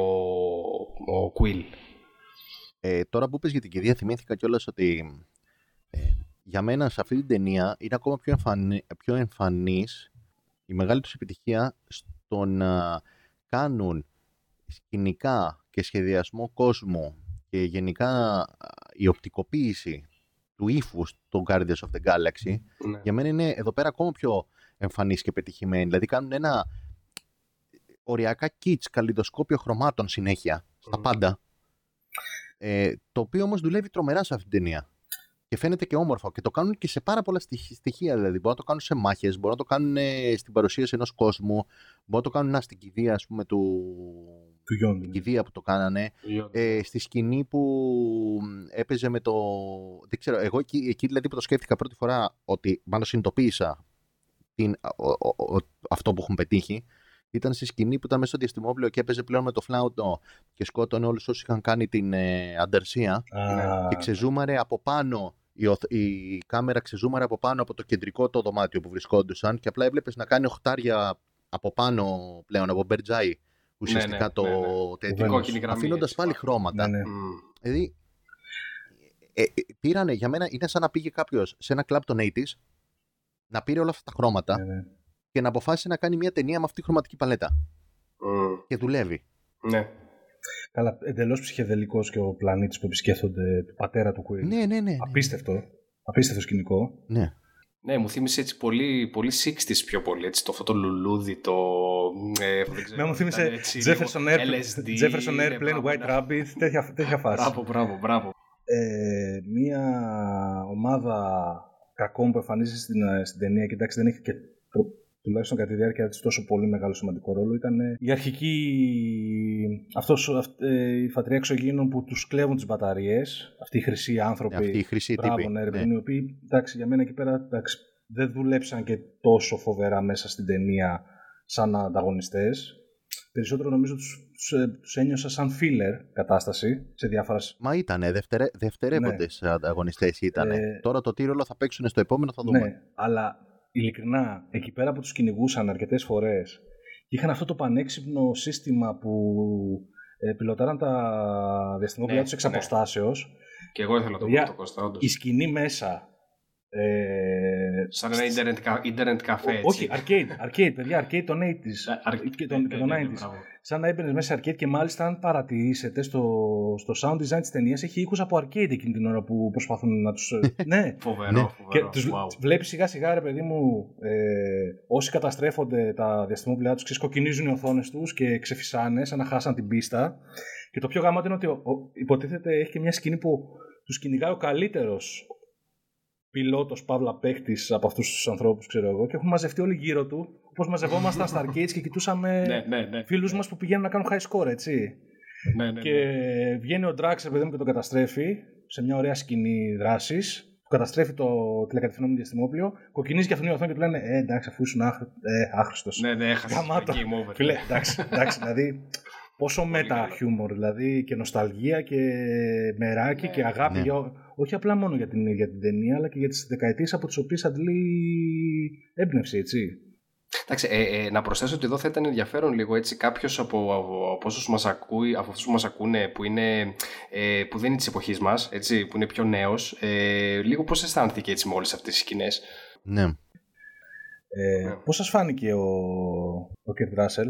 ο Quill. Ε, τώρα που είπες για την κηδεία θυμήθηκα κιόλας ότι ε, για μένα σε αυτή την ταινία είναι ακόμα πιο, εμφανι, πιο εμφανής η μεγάλη τους επιτυχία στο να κάνουν σκηνικά και σχεδιασμό κόσμου και γενικά α, η οπτικοποίηση του ύφους των Guardians of the Galaxy Ναι. για μένα είναι εδώ πέρα ακόμα πιο εμφανής και πετυχημένη. Δηλαδή κάνουν ένα οριακά kits καλλιδοσκόπιο χρωμάτων συνέχεια στα πάντα ε, το οποίο όμως δουλεύει τρομερά σε αυτήν την ταινία. Και φαίνεται και όμορφο. Και το κάνουν και σε πάρα πολλά στοιχ- στοιχεία. Δηλαδή, μπορούν να το κάνουν σε μάχες, μπορούν να το κάνουν ε, στην παρουσίαση ενός κόσμου, μπορούν να το κάνουν να, στην κηδεία, ας πούμε, του, Του Γιόντου. την κηδεία που το κάνανε. Ε, στη σκηνή που μ, έπαιζε με το. Δεν ξέρω, εγώ εκεί, εκεί δηλαδή που το σκέφτηκα πρώτη φορά ότι μάλλον συνειδητοποίησα την, ο- ο- ο- αυτό που έχουν πετύχει. Ήταν στη σκηνή που ήταν μέσα στο διαστημόπλαιο και έπαιζε πλέον με το φλάουτο και σκότωνε όλους όσοι είχαν κάνει την ε, αντερσία Α, και ξεζούμαρε από πάνω η, οθ- η κάμερα ξεζούμαρε από πάνω από το κεντρικό το δωμάτιο που βρισκόντουσαν και απλά έβλεπες να κάνει οχτάρια από πάνω πλέον από μπερτζάι ουσιαστικά ναι, το ναι, ναι. τέτοιο Κόκκινη γραμμή, αφήνοντας έτσι, πάλι πάνω. χρώματα ναι, ναι. Μμ. δηλαδή ε, ε, πήρανε για μένα είναι σαν να πήγε κάποιος σε ένα κλαμπ των 80s να πήρε όλα αυτά τα χρώματα Ναι, ναι. και να αποφάσισε να κάνει μια ταινία με αυτή τη χρωματική παλέτα Μμ. και δουλεύει Ναι. Καλά, εντελώς ψυχεδελικός και ο πλανήτης που επισκέφτονται του πατέρα του Quill. ναι ναι ναι, ναι. Απίστευτο. Απίστευτο σκηνικό. ναι. Ναι, μου θύμισε έτσι πολύ, πολύ 60s πιο πολύ. Έτσι, το αυτό το λουλούδι, το. Ε, δεν ξέρω, Ναι, μου θύμισε ήταν έτσι Jefferson, λίγο Airplane, LSD, Jefferson ναι, Airplane, μπράβο, White ναι. Rabbit, τέτοια, τέτοια φάση. Μπράβο, μπράβο, μπράβο. ε, μία ομάδα κακών που εμφανίζεται στην, ε, στην ταινία και εντάξει δεν έχει και προ- τουλάχιστον κατά τη διάρκεια της τόσο πολύ μεγάλο σημαντικό ρόλο ήταν ε, η αρχική αυτός, αυ- ε, η φατρία εξωγήινων που τους κλέβουν τις μπαταρίες αυτοί οι χρυσοί άνθρωποι Αυτή η χρυσή Μπράβο, τύπη. ναι, ρε Ναι. παιδί μου, οι οποίοι εντάξει, για μένα εκεί πέρα εντάξει, δεν δουλέψαν και τόσο φοβερά μέσα στην ταινία σαν ανταγωνιστές. Περισσότερο νομίζω τους, τους, ε, τους ένιωσα σαν filler κατάσταση σε διάφορα σ- Μα ήτανε, δευτερε, δευτερεύοντες ανταγωνιστές ήτανε. Ναι. Ε, Τώρα το τι ρόλο θα παίξουν στο επόμενο θα δούμε. Ναι, αλλά ειλικρινά, εκεί πέρα που τους κυνηγούσαν αρκετές φορές και είχαν αυτό το πανέξυπνο σύστημα που ε, πιλωτάραν τα διαστημόπλια Ναι, τους εξ ναι. αποστάσεως, Και εγώ ήθελα να το πω Παιδιά, το Κώστα, όντως. η σκηνή μέσα... Ε, Σαν ένα ίντερνετ, κα- ίντερνετ καφέ, έτσι. όχι, arcade, arcade, παιδιά, arcade των 80s Ε, αρ- και των, και των ναι, ναι, 90s. μπράβο. Σαν να έμπαινες μέσα σε arcade και μάλιστα αν παρατηρήσετε στο, στο sound design της ταινίας έχει ήχους από arcade εκείνη την ώρα που προσπαθούν να τους... ε, ναι, Φοβερό, Ναι. και φοβερό. τους wow. βλέπεις σιγά σιγά ρε παιδί μου ε, όσοι καταστρέφονται τα διαστημόπλαιά τους ξεσκοκκινίζουν οι οθόνες τους και ξεφυσάνε σαν να χάσαν την πίστα και το πιο γαμάτο είναι ότι ο, ο- υποτίθεται έχει και μια σκηνή που τους κυνηγάει ο καλύτερος πιλότος παύλα παίχτης από αυτούς τους ανθρώπους ξέρω εγώ και έχουν μαζευτεί όλοι γύρω του όπως μαζευόμασταν στα arcades και κοιτούσαμε Ναι, ναι, ναι. φίλους μας που πηγαίνουν να κάνουν high score έτσι Ναι, ναι, και ναι. βγαίνει ο Drax, ρε παιδί μου, και τον καταστρέφει σε μια ωραία σκηνή δράσης. Που καταστρέφει το τηλεκατευθυνόμενο διαστημόπλιο. Κοκκινίζει και αυτόν η οθόνη και του λένε Ε, εντάξει, αφού ήσουν άχρη... ε, άχρηστος. Ναι, ναι, έχασες το Γαμάτο. game over. Φίλε, εντάξει, εντάξει, δηλαδή. Πόσο Πολύ μετα καλό. χιούμορ, δηλαδή και νοσταλγία και μεράκι Ναι, και αγάπη. Ναι. Για, όχι απλά μόνο για την, για την ταινία, αλλά και για τις δεκαετίες από τις οποίες αντλεί έμπνευση, έτσι. Εντάξει, ε, ε, να προσθέσω ότι εδώ θα ήταν ενδιαφέρον λίγο έτσι κάποιος από, από, από όσους μας ακούει, από αυτούς που μας ακούνε, που, είναι, ε, που δεν είναι της εποχής μας, που είναι πιο νέος, ε, λίγο πώς αισθάνθηκε έτσι με όλες αυτές τις σκηνές. Ναι. Ε, Ναι. Πώς σας φάνηκε ο, ο Κέρτ Ράσελ,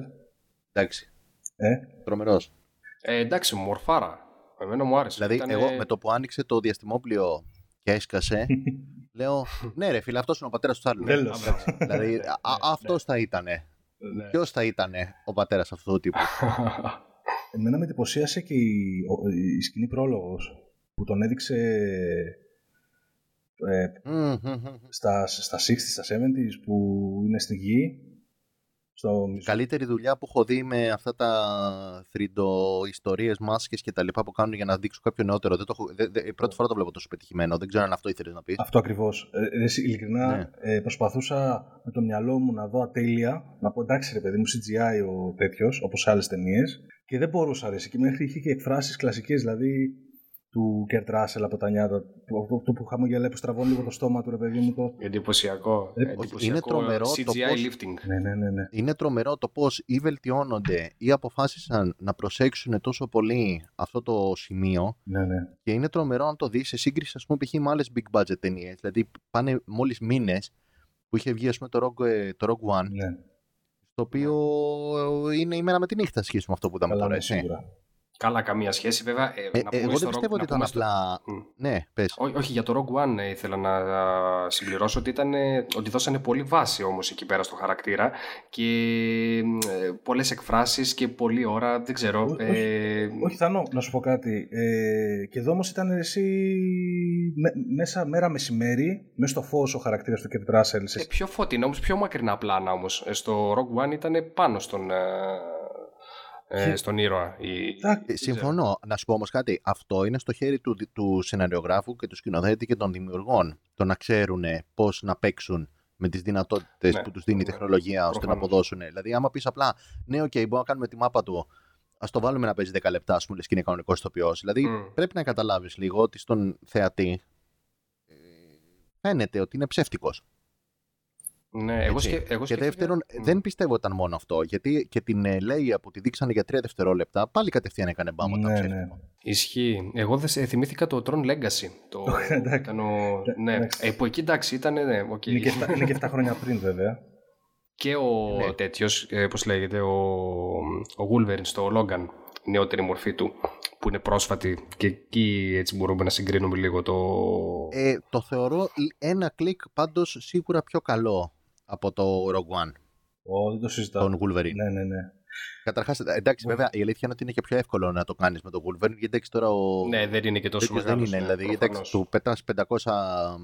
Εντάξει. ε; Τρομερός. Ε, εντάξει, μορφάρα. Εμένα μου άρεσε. Δηλαδή, Ήτανε- εγώ με το που άνοιξε το διαστημόπλιο και έσκασε, λέω, ναι ρε φίλε, αυτός είναι ο πατέρας του Τσάρλι. Τέλος. δηλαδή, α, α, αυτός θα ήτανε. Ναι. Ποιος θα ήτανε ο πατέρας αυτού του τύπου; Εμένα με εντυπωσίασε και η, ο- η σκηνή πρόλογος που τον έδειξε ε, Μμμ, μμμ, μμμ. στα, στα 60s, στα 70s που είναι στη γη στο μισό. Καλύτερη δουλειά που έχω δει με αυτά τα θρυντοϊστορίες, μάσκες και τα λοιπά που κάνουν για να δείξουν κάποιο νεότερο. Δεν το έχω, δε, δε, πρώτη φορά το βλέπω τόσο πετυχημένο. Δεν ξέρω αν αυτό ήθελες να πεις. Αυτό ακριβώς. Ε, εσύ, ειλικρινά Ναι. ε, προσπαθούσα με το μυαλό μου να δω ατέλεια, να πω εντάξει ρε παιδί μου, CGI ο τέτοιος, όπως σε άλλες ταινίες. Και δεν μπορούσα ρε, και μέχρι είχε και εκφράσεις κλασικές, δηλαδή του Κερτ Ράσελ από τα νιάτα. του- Αυτό αυτό που χαμογελάει, που στραβώνει λίγο το στόμα του, ρε παιδί μου. Το... Εντυπωσιακό. Ε, εντυπωσιακό είναι τρομερό το CGI πώς- lifting. Ναι, ναι, ναι. ναι. Είναι τρομερό το πώς ή βελτιώνονται ή αποφάσισαν να προσέξουν τόσο πολύ αυτό το σημείο ναι, ναι. και είναι τρομερό να το δεις σε σύγκριση ας πούμε π.χ. με άλλες big budget ταινίες. Δηλαδή πάνε μόλις μήνες που είχε βγει ας πούμε το Rogue, ε, το Rogue One ναι. το οποίο ε, είναι η μέρα με τη νύχτα σχέση με αυτό που είδαμε Καλά, τώρα. ναι, έτσι. σίγουρα. Καλά, καμία σχέση βέβαια. Ε, Ε, να ε, πούμε εγώ στο δεν Rogue- πιστεύω ότι να ήταν πούμε στο- απλά... Μμ. Ναι, πες. Ό, όχι, για το Rogue One ε, ήθελα να συμπληρώσω ότι, ήταν, ε, ότι δώσανε πολύ βάση όμως εκεί πέρα στο χαρακτήρα και ε, πολλές εκφράσεις και πολλή ώρα, δεν ξέρω. Ό- ε, Όχι, Θανό, να σου πω κάτι. Ε, και εδώ όμως ήταν εσύ με- μέσα μέρα μεσημέρι, μέσα στο φως ο χαρακτήρας του Κερτ Ράσελ. ε, πιο φωτεινό όμως, πιο μακρινά πλάνα όμως. Ε, στο Rogue One ήταν πάνω στον, ε, ε, Και- στον ήρωα. Η... Ε, Συμφωνώ. Να σου πω όμως κάτι. Αυτό είναι στο χέρι του, του σεναριογράφου και του σκηνοθέτη και των δημιουργών. Το να ξέρουν πώς να παίξουν με τις δυνατότητες Ναι, που τους δίνει η ναι, τεχνολογία ώστε να προφανώς. αποδώσουν. Δηλαδή, άμα πεις απλά, ναι, οκ, μπορούμε να κάνουμε τη μάπα του, ας το βάλουμε να παίζει 10 λεπτά, ας πούμε, λες και είναι κανονικός ηθοποιός. Δηλαδή, Μμ. πρέπει να καταλάβεις λίγο ότι στον θεατή ε, φαίνεται ότι είναι ψεύτικος. Ναι, εγώ, Έτσι. σκε, εγώ και σκέφτηκα- δεύτερον, Μμ. δεν πιστεύω ήταν μόνο αυτό. Γιατί και την ε, Λέια που τη δείξανε για τρία δευτερόλεπτα, πάλι κατευθείαν έκανε μπαμ. ήταν Ναι, ψεύτικο. ναι. Ισχύει. Εγώ δεν σε- θυμήθηκα το Tron Legacy. Το, Εντάξει. ήταν ο, ναι, Εντάξει. ε, που εκεί εντάξει ήταν, ναι, οκ. Είναι, και 7, είναι και 7 χρόνια πριν, βέβαια. Και ο Ναι. τέτοιος, ε, πώς λέγεται, ο, ο Wolverine στο Logan, η νεότερη μορφή του, που είναι πρόσφατη και εκεί έτσι μπορούμε να συγκρίνουμε λίγο το... Ε, το θεωρώ ένα κλικ πάντως σίγουρα πιο καλό από το Rogue One, Ω, δεν το συζητάω. τον Wolverine. Ναι, ναι, ναι. Καταρχάς, εντάξει, βέβαια, η αλήθεια είναι ότι είναι και πιο εύκολο να το κάνεις με τον Wolverine, γιατί εντάξει τώρα ο Ναι, δεν είναι και τόσο τέτοιος δεν μεγάλος. είναι, ναι, δηλαδή, προφανώς. εντάξει, του πετάς 500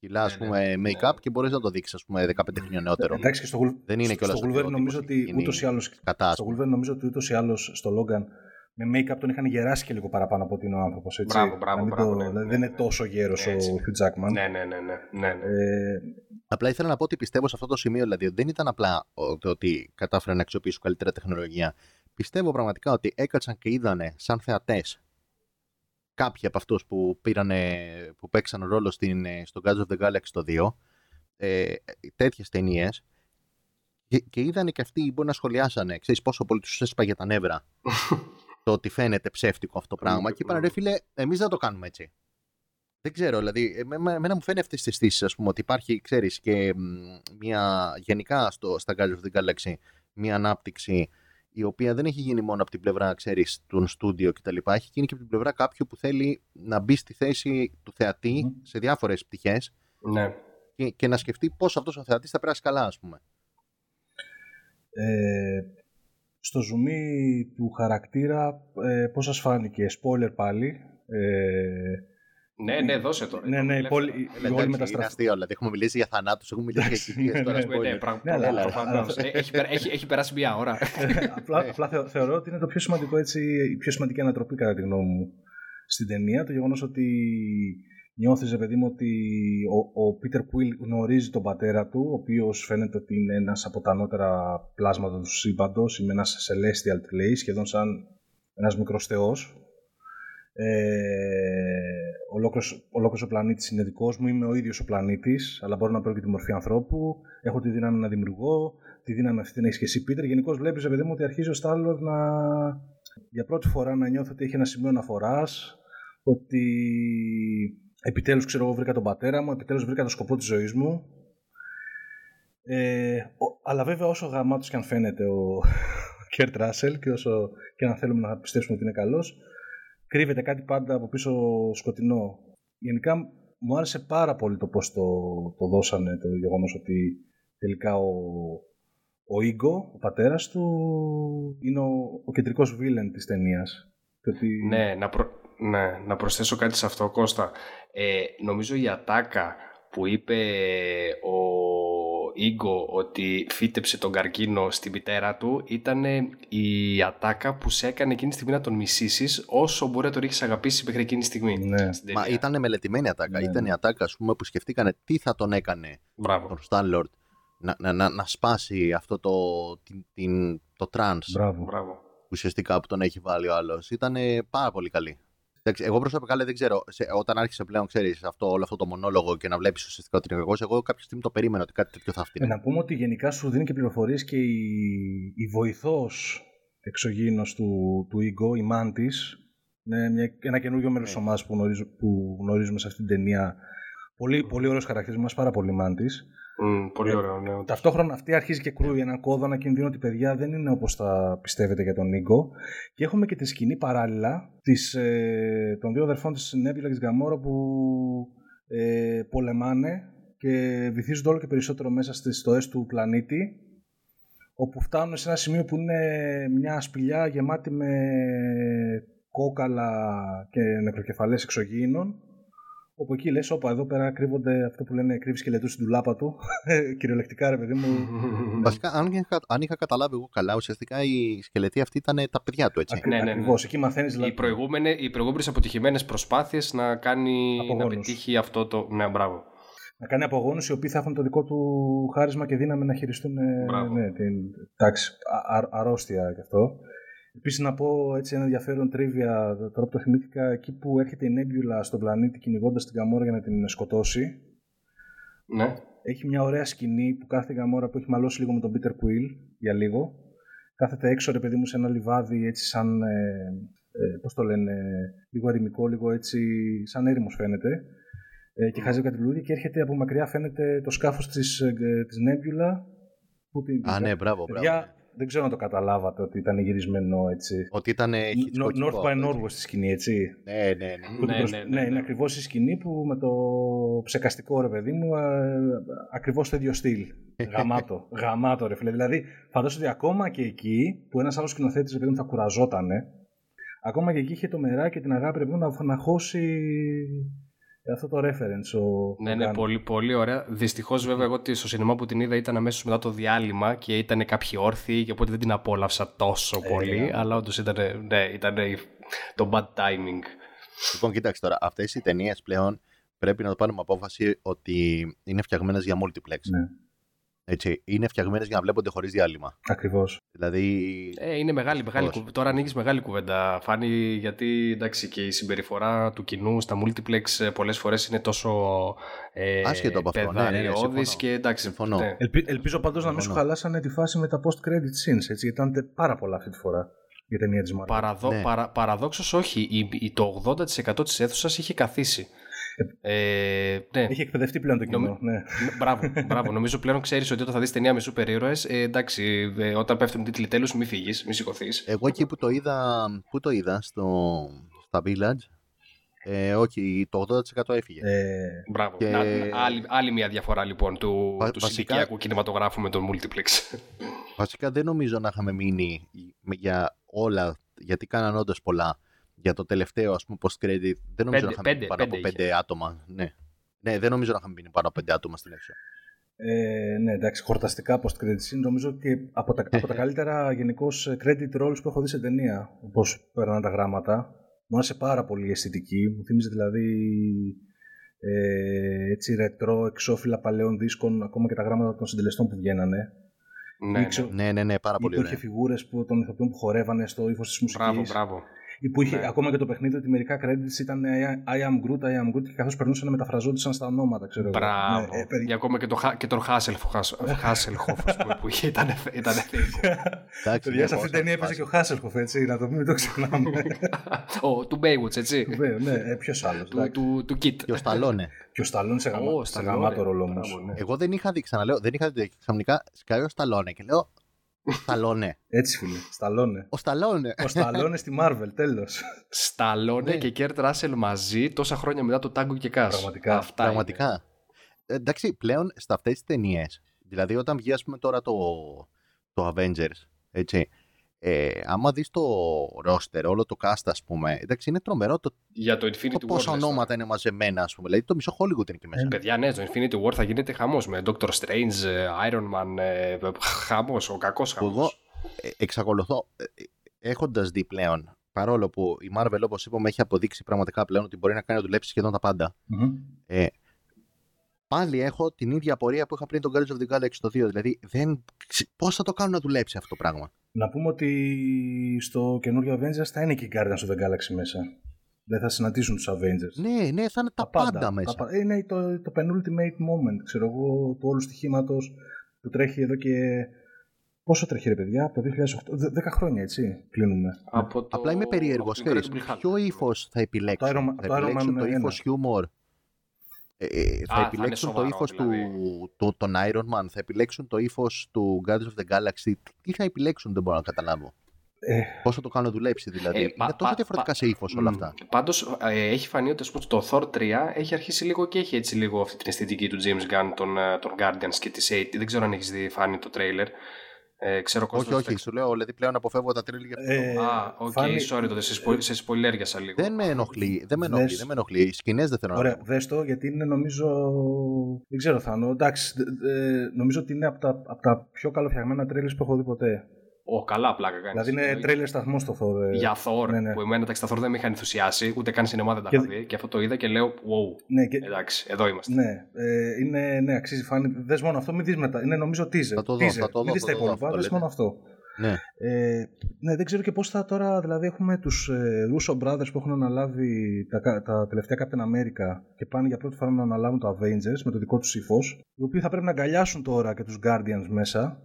κιλά, ας Ναι, πούμε, ναι, make-up ναι. και μπορείς να το δείξεις, ας πούμε, 15 χρόνια νεότερο. Εντάξει, και στο, Wolf- Δεν είναι στο, κιόλας στο ο Wolverine τύπος νομίζω που ότι έχει γίνει ούτως ή άλλω. κατά, ας Στο πούμε. Wolverine νομίζω ότι ούτως ή άλλως στο Logan με make-up τον είχαν γεράσει και λίγο παραπάνω από ότι είναι ο άνθρωπος. Μπράβο, μπράβο, μπράβο, ναι, ναι, δεν ναι, είναι ναι. τόσο γέρος ο Έτσι. Hugh Jackman. Ναι, ναι, ναι, ναι, ναι, ναι. Ε, Απλά ήθελα να πω ότι πιστεύω σε αυτό το σημείο, δηλαδή ότι δεν ήταν απλά ο- το ότι κατάφεραν να αξιοποιήσουν καλύτερα τεχνολογία. Πιστεύω πραγματικά ότι έκατσαν και είδανε σαν θεατές κάποιοι από αυτούς που, πήρανε, που παίξαν ρόλο στην, ε, στο Guardians of the Galaxy το 2, ε, τέτοιες ταινίες. Και, και είδανε και αυτοί μπορεί να σχολιάσανε, ξέρεις πόσο πολύ τους έσπαγε τα νεύρα το ότι φαίνεται ψεύτικο αυτό το πράγμα. και είπαν ρε φίλε, εμείς δεν το κάνουμε έτσι. Δεν ξέρω, δηλαδή, εμέ- εμένα μου φαίνεται αυτές τις αισθήσεις, ας πούμε, ότι υπάρχει, ξέρεις, και μ, μια γενικά στο, στα Guardians of the Galaxy μια ανάπτυξη η οποία δεν έχει γίνει μόνο από την πλευρά, ξέρεις, των στούντιο κτλ. Έχει γίνει και από την πλευρά κάποιου που θέλει να μπει στη θέση του θεατή σε διάφορες πτυχές ναι. και, και να σκεφτεί πώς αυτός ο θεατής θα περάσει καλά, ας πούμε. Ε, στο ζουμί του χαρακτήρα, ε, πώς σας φάνηκε, spoiler πάλι. Ε, Ναι, ναι, δώσε τώρα. ναι, ναι, η Ελεύθερα. πόλη, η- Έλα, η όλη εντάξει, είναι μεταστραφή. αστείο, δηλαδή έχουμε μιλήσει για θανάτους, έχουμε μιλήσει για κηδείες, ναι, τώρα ναι, Ναι, ναι, spoiler. πρα- Ναι, αλλά- πρα- αλλά- προφανώς. αλλά- Ε, έχει, περα- έχει, έχει περάσει μία ώρα. απλά απλά θεω- θεωρώ ότι είναι το πιο σημαντικό έτσι, η πιο σημαντική ανατροπή κατά τη γνώμη μου στην ταινία. Το γεγονός ότι νιώθεις, ρε παιδί μου, ότι ο, ο Peter Quill γνωρίζει τον πατέρα του, ο οποίος φαίνεται ότι είναι ένας από τα ανώτερα πλάσματα του σύμπαντος, είναι ένας celestial λέει, σχεδόν σαν ένας μικρός θεός. Ε, ολόκληρος, ολόκληρος ο πλανήτης είναι δικός μου, είμαι ο ίδιος ο πλανήτης, αλλά μπορώ να παίρνω και τη μορφή ανθρώπου, έχω τη δύναμη να δημιουργώ, τη δύναμη αυτή την έχει και εσύ, Πίτερ. Γενικώς βλέπεις, παιδί μου, ότι αρχίζει ο Στάλλορ να για πρώτη φορά να νιώθει ότι έχει ένα σημείο αναφοράς, ότι επιτέλους ξέρω εγώ βρήκα τον πατέρα μου, επιτέλους βρήκα το σκοπό της ζωής μου. Ε, ο- αλλά βέβαια όσο γαμάτος και αν φαίνεται ο Κέρτ Ράσελ και όσο και αν θέλουμε να πιστέψουμε ότι είναι καλός κρύβεται κάτι πάντα από πίσω σκοτεινό. Γενικά μου άρεσε πάρα πολύ το πώς το, το δώσανε το γεγονός ότι τελικά ο, ο Ego, ο πατέρας του, είναι ο, ο κεντρικός βίλεν της ταινίας. Και ότι... ναι, να, προ... ναι, να προσθέσω κάτι σε αυτό, Κώστα. Ε, νομίζω η ατάκα που είπε ο Ίγκο ότι φύτεψε τον καρκίνο στη μητέρα του ήταν η ατάκα που σε έκανε εκείνη τη στιγμή να τον μισήσεις όσο μπορεί να τον έχεις αγαπήσει μέχρι εκείνη τη στιγμή. Ναι. στην Μα ταινία. ήταν μελετημένη ατάκα. Ναι, Ήταν η ατάκα, ας πούμε, που σκεφτήκανε τι θα τον έκανε Μπράβο. τον Star-Lord να, να, να, να σπάσει αυτό το, την, την, το trans Μπράβο. Μπράβο. ουσιαστικά που τον έχει βάλει ο άλλος. Ήταν πάρα πολύ καλή. Εντάξει, εγώ προσωπικά λέει, δεν ξέρω, σε, όταν άρχισε πλέον, ξέρεις αυτό, όλο αυτό το μονόλογο και να βλέπεις ουσιαστικά ότι είναι εγώ, εγώ κάποια στιγμή το περίμενα ότι κάτι τέτοιο θα Ε, φτύνει. να πούμε ότι γενικά σου δίνει και πληροφορίες και η, η βοηθός εξωγήινος του, του Ίγκο, η Μάντης, είναι μια, ένα καινούργιο μέλος της ομάδας που, γνωρίζ- που γνωρίζουμε σε αυτήν την ταινία. Πολύ, πολύ ωραίος χαρακτηρισμός, πάρα πολύ Μάντης. Μμ, πολύ Ε, ωραίο, ναι. Ταυτόχρονα αυτή αρχίζει και κρούει έναν κόδωνα κινδύνου ότι παιδιά δεν είναι όπως τα πιστεύετε για τον Νίκο. Και έχουμε και τη σκηνή παράλληλα της, ε, των δύο αδερφών της Νέμπιλα και της Γκαμόρα που ε, πολεμάνε και βυθίζονται όλο και περισσότερο μέσα στις στοές του πλανήτη όπου φτάνουν σε ένα σημείο που είναι μια σπηλιά γεμάτη με κόκαλα και νεκροκεφαλές εξωγήινων όπου εκεί λες, όπα εδώ πέρα κρύβονται αυτό που λένε κρύβεις σκελετούς στην τουλάπα του. Κυριολεκτικά ρε παιδί μου. Βασικά, αν είχα, αν είχα καταλάβει εγώ καλά, ουσιαστικά η σκελετή αυτή ήταν τα παιδιά του, έτσι. Ακρι- Ναι, ναι, ναι. Ακριβώς, εκεί μαθαίνεις δηλαδή. Οι, προηγούμενε, οι προηγούμενες αποτυχημένες προσπάθειες να κάνει να Απογόνους. πετύχει αυτό το... Ναι, μπράβο. Να κάνει απογόνους οι οποίοι θα έχουν το δικό του χάρισμα και δύναμη να χειριστούν ε, Μπράβο. ναι, την τάξη. Α- α- αρρώστια γι' αυτό. Επίσης να πω έτσι ένα ενδιαφέρον τρίβια, τώρα που το θυμήθηκα, εκεί που έρχεται η Νέμπιουλα στον πλανήτη κυνηγώντας την Καμόρα για να την σκοτώσει. Ναι. Έχει μια ωραία σκηνή που κάθε Καμόρα που έχει μαλώσει λίγο με τον Peter Quill για λίγο. Κάθεται έξω ρε παιδί μου σε ένα λιβάδι έτσι σαν, ε, ε, πώς το λένε, λίγο ερημικό, λίγο έτσι σαν έρημος φαίνεται. Ε, και χάζει κάτι λουλούδι και έρχεται από μακριά φαίνεται το σκάφος της, ε, της Nebula. Που την, Α, ναι, μπράβο, Παιδιά, μπράβο. Δεν ξέρω αν το καταλάβατε ότι ήταν γυρισμένο έτσι. Ότι ήταν. ε, Νο- χιτσκοκικό North by αυτό, έτσι. Northwest στη σκηνή, έτσι. Ναι, ναι, ναι. Που την Ναι, προσ- ναι, ναι, ναι, είναι ναι. ακριβώς η σκηνή που με το ψεκαστικό ρε παιδί μου, ακριβώς το ίδιο στυλ. Γαμάτο. Γαμάτο ρε φίλε. Δηλαδή, φαντάζομαι ότι ακόμα και εκεί που ένας άλλος σκηνοθέτης ρε παιδί μου θα κουραζότανε, ακόμα και εκεί είχε το μεράκι και την αγάπη ρε παιδί μου να, να χώσει αυτό το reference. Ο, Ναι, ο ναι, Gunn. πολύ, πολύ ωραία. Δυστυχώς, βέβαια, εγώ ότι στο σινεμά που την είδα ήταν αμέσως μετά το διάλειμμα και ήταν κάποιοι όρθιοι και οπότε δεν την απόλαυσα τόσο Ε, πολύ. ναι. Αλλά όντως ήταν, ναι, ήταν το bad timing. Λοιπόν, κοίταξε τώρα, αυτές οι ταινίες πλέον πρέπει να το πάρουμε απόφαση ότι είναι φτιαγμένες για multiplex. Ναι, Έτσι, είναι φτιαγμένες για να βλέπονται χωρίς διάλειμμα. ακριβώς. Δηλαδή. Ε, είναι μεγάλη, μεγάλη Πώς. κουβέντα. Τώρα ανοίγεις μεγάλη κουβέντα. Φάνη γιατί εντάξει, και η συμπεριφορά του κοινού στα multiplex πολλές φορές είναι τόσο ε, Άσχετο από αυτό, ναι, ναι, ναι, παιδαριώδης συμφωνώ. και εντάξει. Συμφωνώ. ναι. Ελπι, ελπίζω πάντως να μην σου Συμφωνώ. χαλάσανε τη φάση με τα post-credit scenes, έτσι, γιατί ήταν πάρα πολλά αυτή τη φορά για ταινία της Marvel. Παραδο... Ναι. Παρα... Παραδόξως όχι. Η... η- Το 80% της αίθουσας είχε καθίσει. Ε, ναι. Έχει εκπαιδευτεί πλέον το κοινό. Νομι- Ναι. μπράβο, μπράβο. Νομίζω πλέον ξέρεις ότι όταν θα δεις ταινία με σούπερ ήρωες, ε, εντάξει, ε, όταν πέφτουν τίτλοι τέλους μη φύγεις, μη σηκωθείς. Εγώ εκεί που το είδα, που το είδα στο, στα Village, ε, όχι, το 80% έφυγε. Ε, Μπράβο. Και- Να- άλλη, άλλη μια διαφορά λοιπόν του, Βα- του βασικά- συνοικιακού κινηματογράφου με τον multiplex. Βασικά δεν νομίζω να είχαμε μείνει με- για όλα, γιατί κάναν όντως πολλά. Για το τελευταίο, ας πούμε, post-credit, δεν νομίζω Πέντε- να είχαμε πέντε- μείνει πάνω από πέντε πέντε άτομα. Ναι. ναι, δεν νομίζω να είχαμε μείνει πάνω από πέντε άτομα στην αίθουσα. Ε, ναι, εντάξει, χορταστικά post-credit scene. Νομίζω και από τα, από τα καλύτερα γενικώς credit roles που έχω δει σε ταινία. Όπως περνάνε τα γράμματα. Μου άρεσε πάρα πολύ η αισθητική. Μου θύμιζε δηλαδή ε, έτσι ρετρό, εξώφυλλα παλαιών δίσκων, ακόμα και τα γράμματα των συντελεστών που βγαίνανε. ναι, ναι. Ήξερα- Ναι, ναι, ναι, πάρα Ή πολύ που ωραία. είχε φιγούρε των ηθοποιών που χορεύανε στο ύφος της μουσικής. Μπράβο, μπράβο. Ή που είχε Ναι. ακόμα και το παιχνίδι ότι μερικά credits ήταν I am Groot, I am Groot και καθώς περνούσαν μεταφραζόντουσαν στα ονόματα, ξέρω εγώ. Μπράβο. Ναι, ε, παιδιά. Και ακόμα και, το, Χα- και τον Χάσελχοφ, ας πούμε, που είχε, ήταν, ήταν Εντάξει, Παιδιά, ναι, σε αυτή πώς την ταινία θα έπαιζε και ο σπάσει. Χάσελχοφ, έτσι, να το μην το ξεχνάμε. Ο, του Baywatch, έτσι. Βέβαια, ναι, ε, ποιος άλλος. του, του, του Kit. Και ο Σταλόνε. Και ο Σταλόν σε, γαμα... Ω, σε Σταλόνε. γαμάτο ρόλο όμως. Μπράβο, ναι. Εγώ δεν είχα δει, ξαναλέω, δεν είχα δει. Ξαφνικά σκάει ο Σταλόνε και λέω. Σταλόνε. Έτσι, φίλε. Σταλόνε. Ο Σταλόνε. Ο Σταλόνε στη Marvel, τέλος. Σταλόνε Ναι. και Κέρτ Ράσελ μαζί τόσα χρόνια μετά το Tango και Cash. Πραγματικά. Αυτά Πραγματικά. Ε, εντάξει, πλέον σε αυτές τις ταινίες, δηλαδή όταν βγει, ας πούμε, τώρα το, το Avengers, έτσι, ε, άμα δεις το roster, όλο το cast ας πούμε, εντάξει είναι τρομερό το, Για το Infinity το War. πόσα λες ονόματα τώρα. είναι μαζεμένα ας πούμε. Δηλαδή το μισό Hollywood είναι εκεί μέσα. Παιδιά, ναι, το Infinity War θα γίνεται χαμός με Doctor Strange, ε, Iron Man, ε, χαμός, ο κακός Που εγώ χαμός. ε, εξακολουθώ, ε, ε, έχοντας δει πλέον, παρόλο που η Marvel όπως είπαμε έχει αποδείξει πραγματικά πλέον ότι μπορεί να κάνει να δουλέψει σχεδόν τα πάντα, Μμμ. ε, πάλι έχω την ίδια απορία που είχα πριν τον Guardians of the Galaxy το 2. Δηλαδή, δεν... ξε- πώς θα το κάνουν να δουλέψει αυτό το πράγμα; Να πούμε ότι στο καινούριο Avengers θα είναι και οι Guardians of the Galaxy μέσα. Δεν θα συναντήσουν τους Avengers. Ναι, ναι, θα είναι τα, πάντα, μέσα. τα πα- Είναι το, το penultimate moment, ξέρω εγώ, του όλου στοιχήματος που τρέχει εδώ και. Πόσο τρέχει, ρε παιδιά, από το 2008. Δε- Δέκα χρόνια, έτσι, κλείνουμε. Από το... Απλά είμαι περίεργος. από το Incredible Hulk. Ποιο ύφος θα επιλέξουν. Το Iron Man- θα το Iron επιλέξουν Man το ύφος 1. χιούμορ. Ε, ε, θα θα είναι επιλέξουν το σοβαρό, ύφος δηλαδή. του, του, των Iron Man, θα επιλέξουν το ύφος του Guardians of the Galaxy. Τι θα επιλέξουν, δεν μπορώ να καταλάβω. Ε, Πώ θα το κάνουν δουλέψει, δηλαδή. Ε, είναι πα- τόσο πα- διαφορετικά πα- σε ύφος όλα Μμ. αυτά. Πάντως ε, έχει φανεί ότι ας πούμε, το Thor 3 έχει αρχίσει λίγο και έχει έτσι λίγο αυτή την αισθητική του James Gunn, των, ε, των Guardians και της 80. Δεν ξέρω αν έχεις δει φάνη το τρailer. Ε, ξέρω Όχι, Κώστας, όχι, σου λέω, δηλαδή πλέον αποφεύγω τα τρέιλερ. ε, Α, οκ, Φάνη- sorry τότε, σε, σπο, σε σποϊλέριασα λίγο. Δεν με ενοχλεί, δεν με ενοχλεί, Δες. δεν με ενοχλεί. Οι σκηνές δεν θέλω να Ωραία, δω. δες το, γιατί είναι νομίζω. Δεν ξέρω, Θάνο. Εντάξει, δε- δε- νομίζω ότι είναι από τα, από τα πιο καλοφτιαγμένα τρέιλερ που έχω δει ποτέ. Ω, καλά πλάκα κάνεις. Δηλαδή είναι τρέιλερ σταθμός στο Thor. ε. Για Thor, Ναι, ναι. που εμένα εντάξει, τα Thor δεν με είχαν ενθουσιάσει, ούτε καν σινεμά δεν τα Και- είχα δει. Και αυτό το είδα και λέω, wow, Ναι, και, εντάξει, εδώ είμαστε. ναι, ε, είναι, ναι, αξίζει Φανή. Δες μόνο αυτό, μην δεις μετά. Είναι νομίζω teaser. Θα το δω, teaser. θα το δω, Μην δεις θα τα το δω, υπόλοιπα, αυτό δες λέτε. μόνο αυτό. Ναι. Ε, ναι, δεν ξέρω και πώς θα τώρα, δηλαδή έχουμε τους ε, Russo Brothers που έχουν αναλάβει τα, κα- τα τελευταία Captain America και πάνε για πρώτη φορά να αναλάβουν το Avengers με το δικό τους ύφος, οι οποίοι θα πρέπει να αγκαλιάσουν τώρα και τους Guardians μέσα.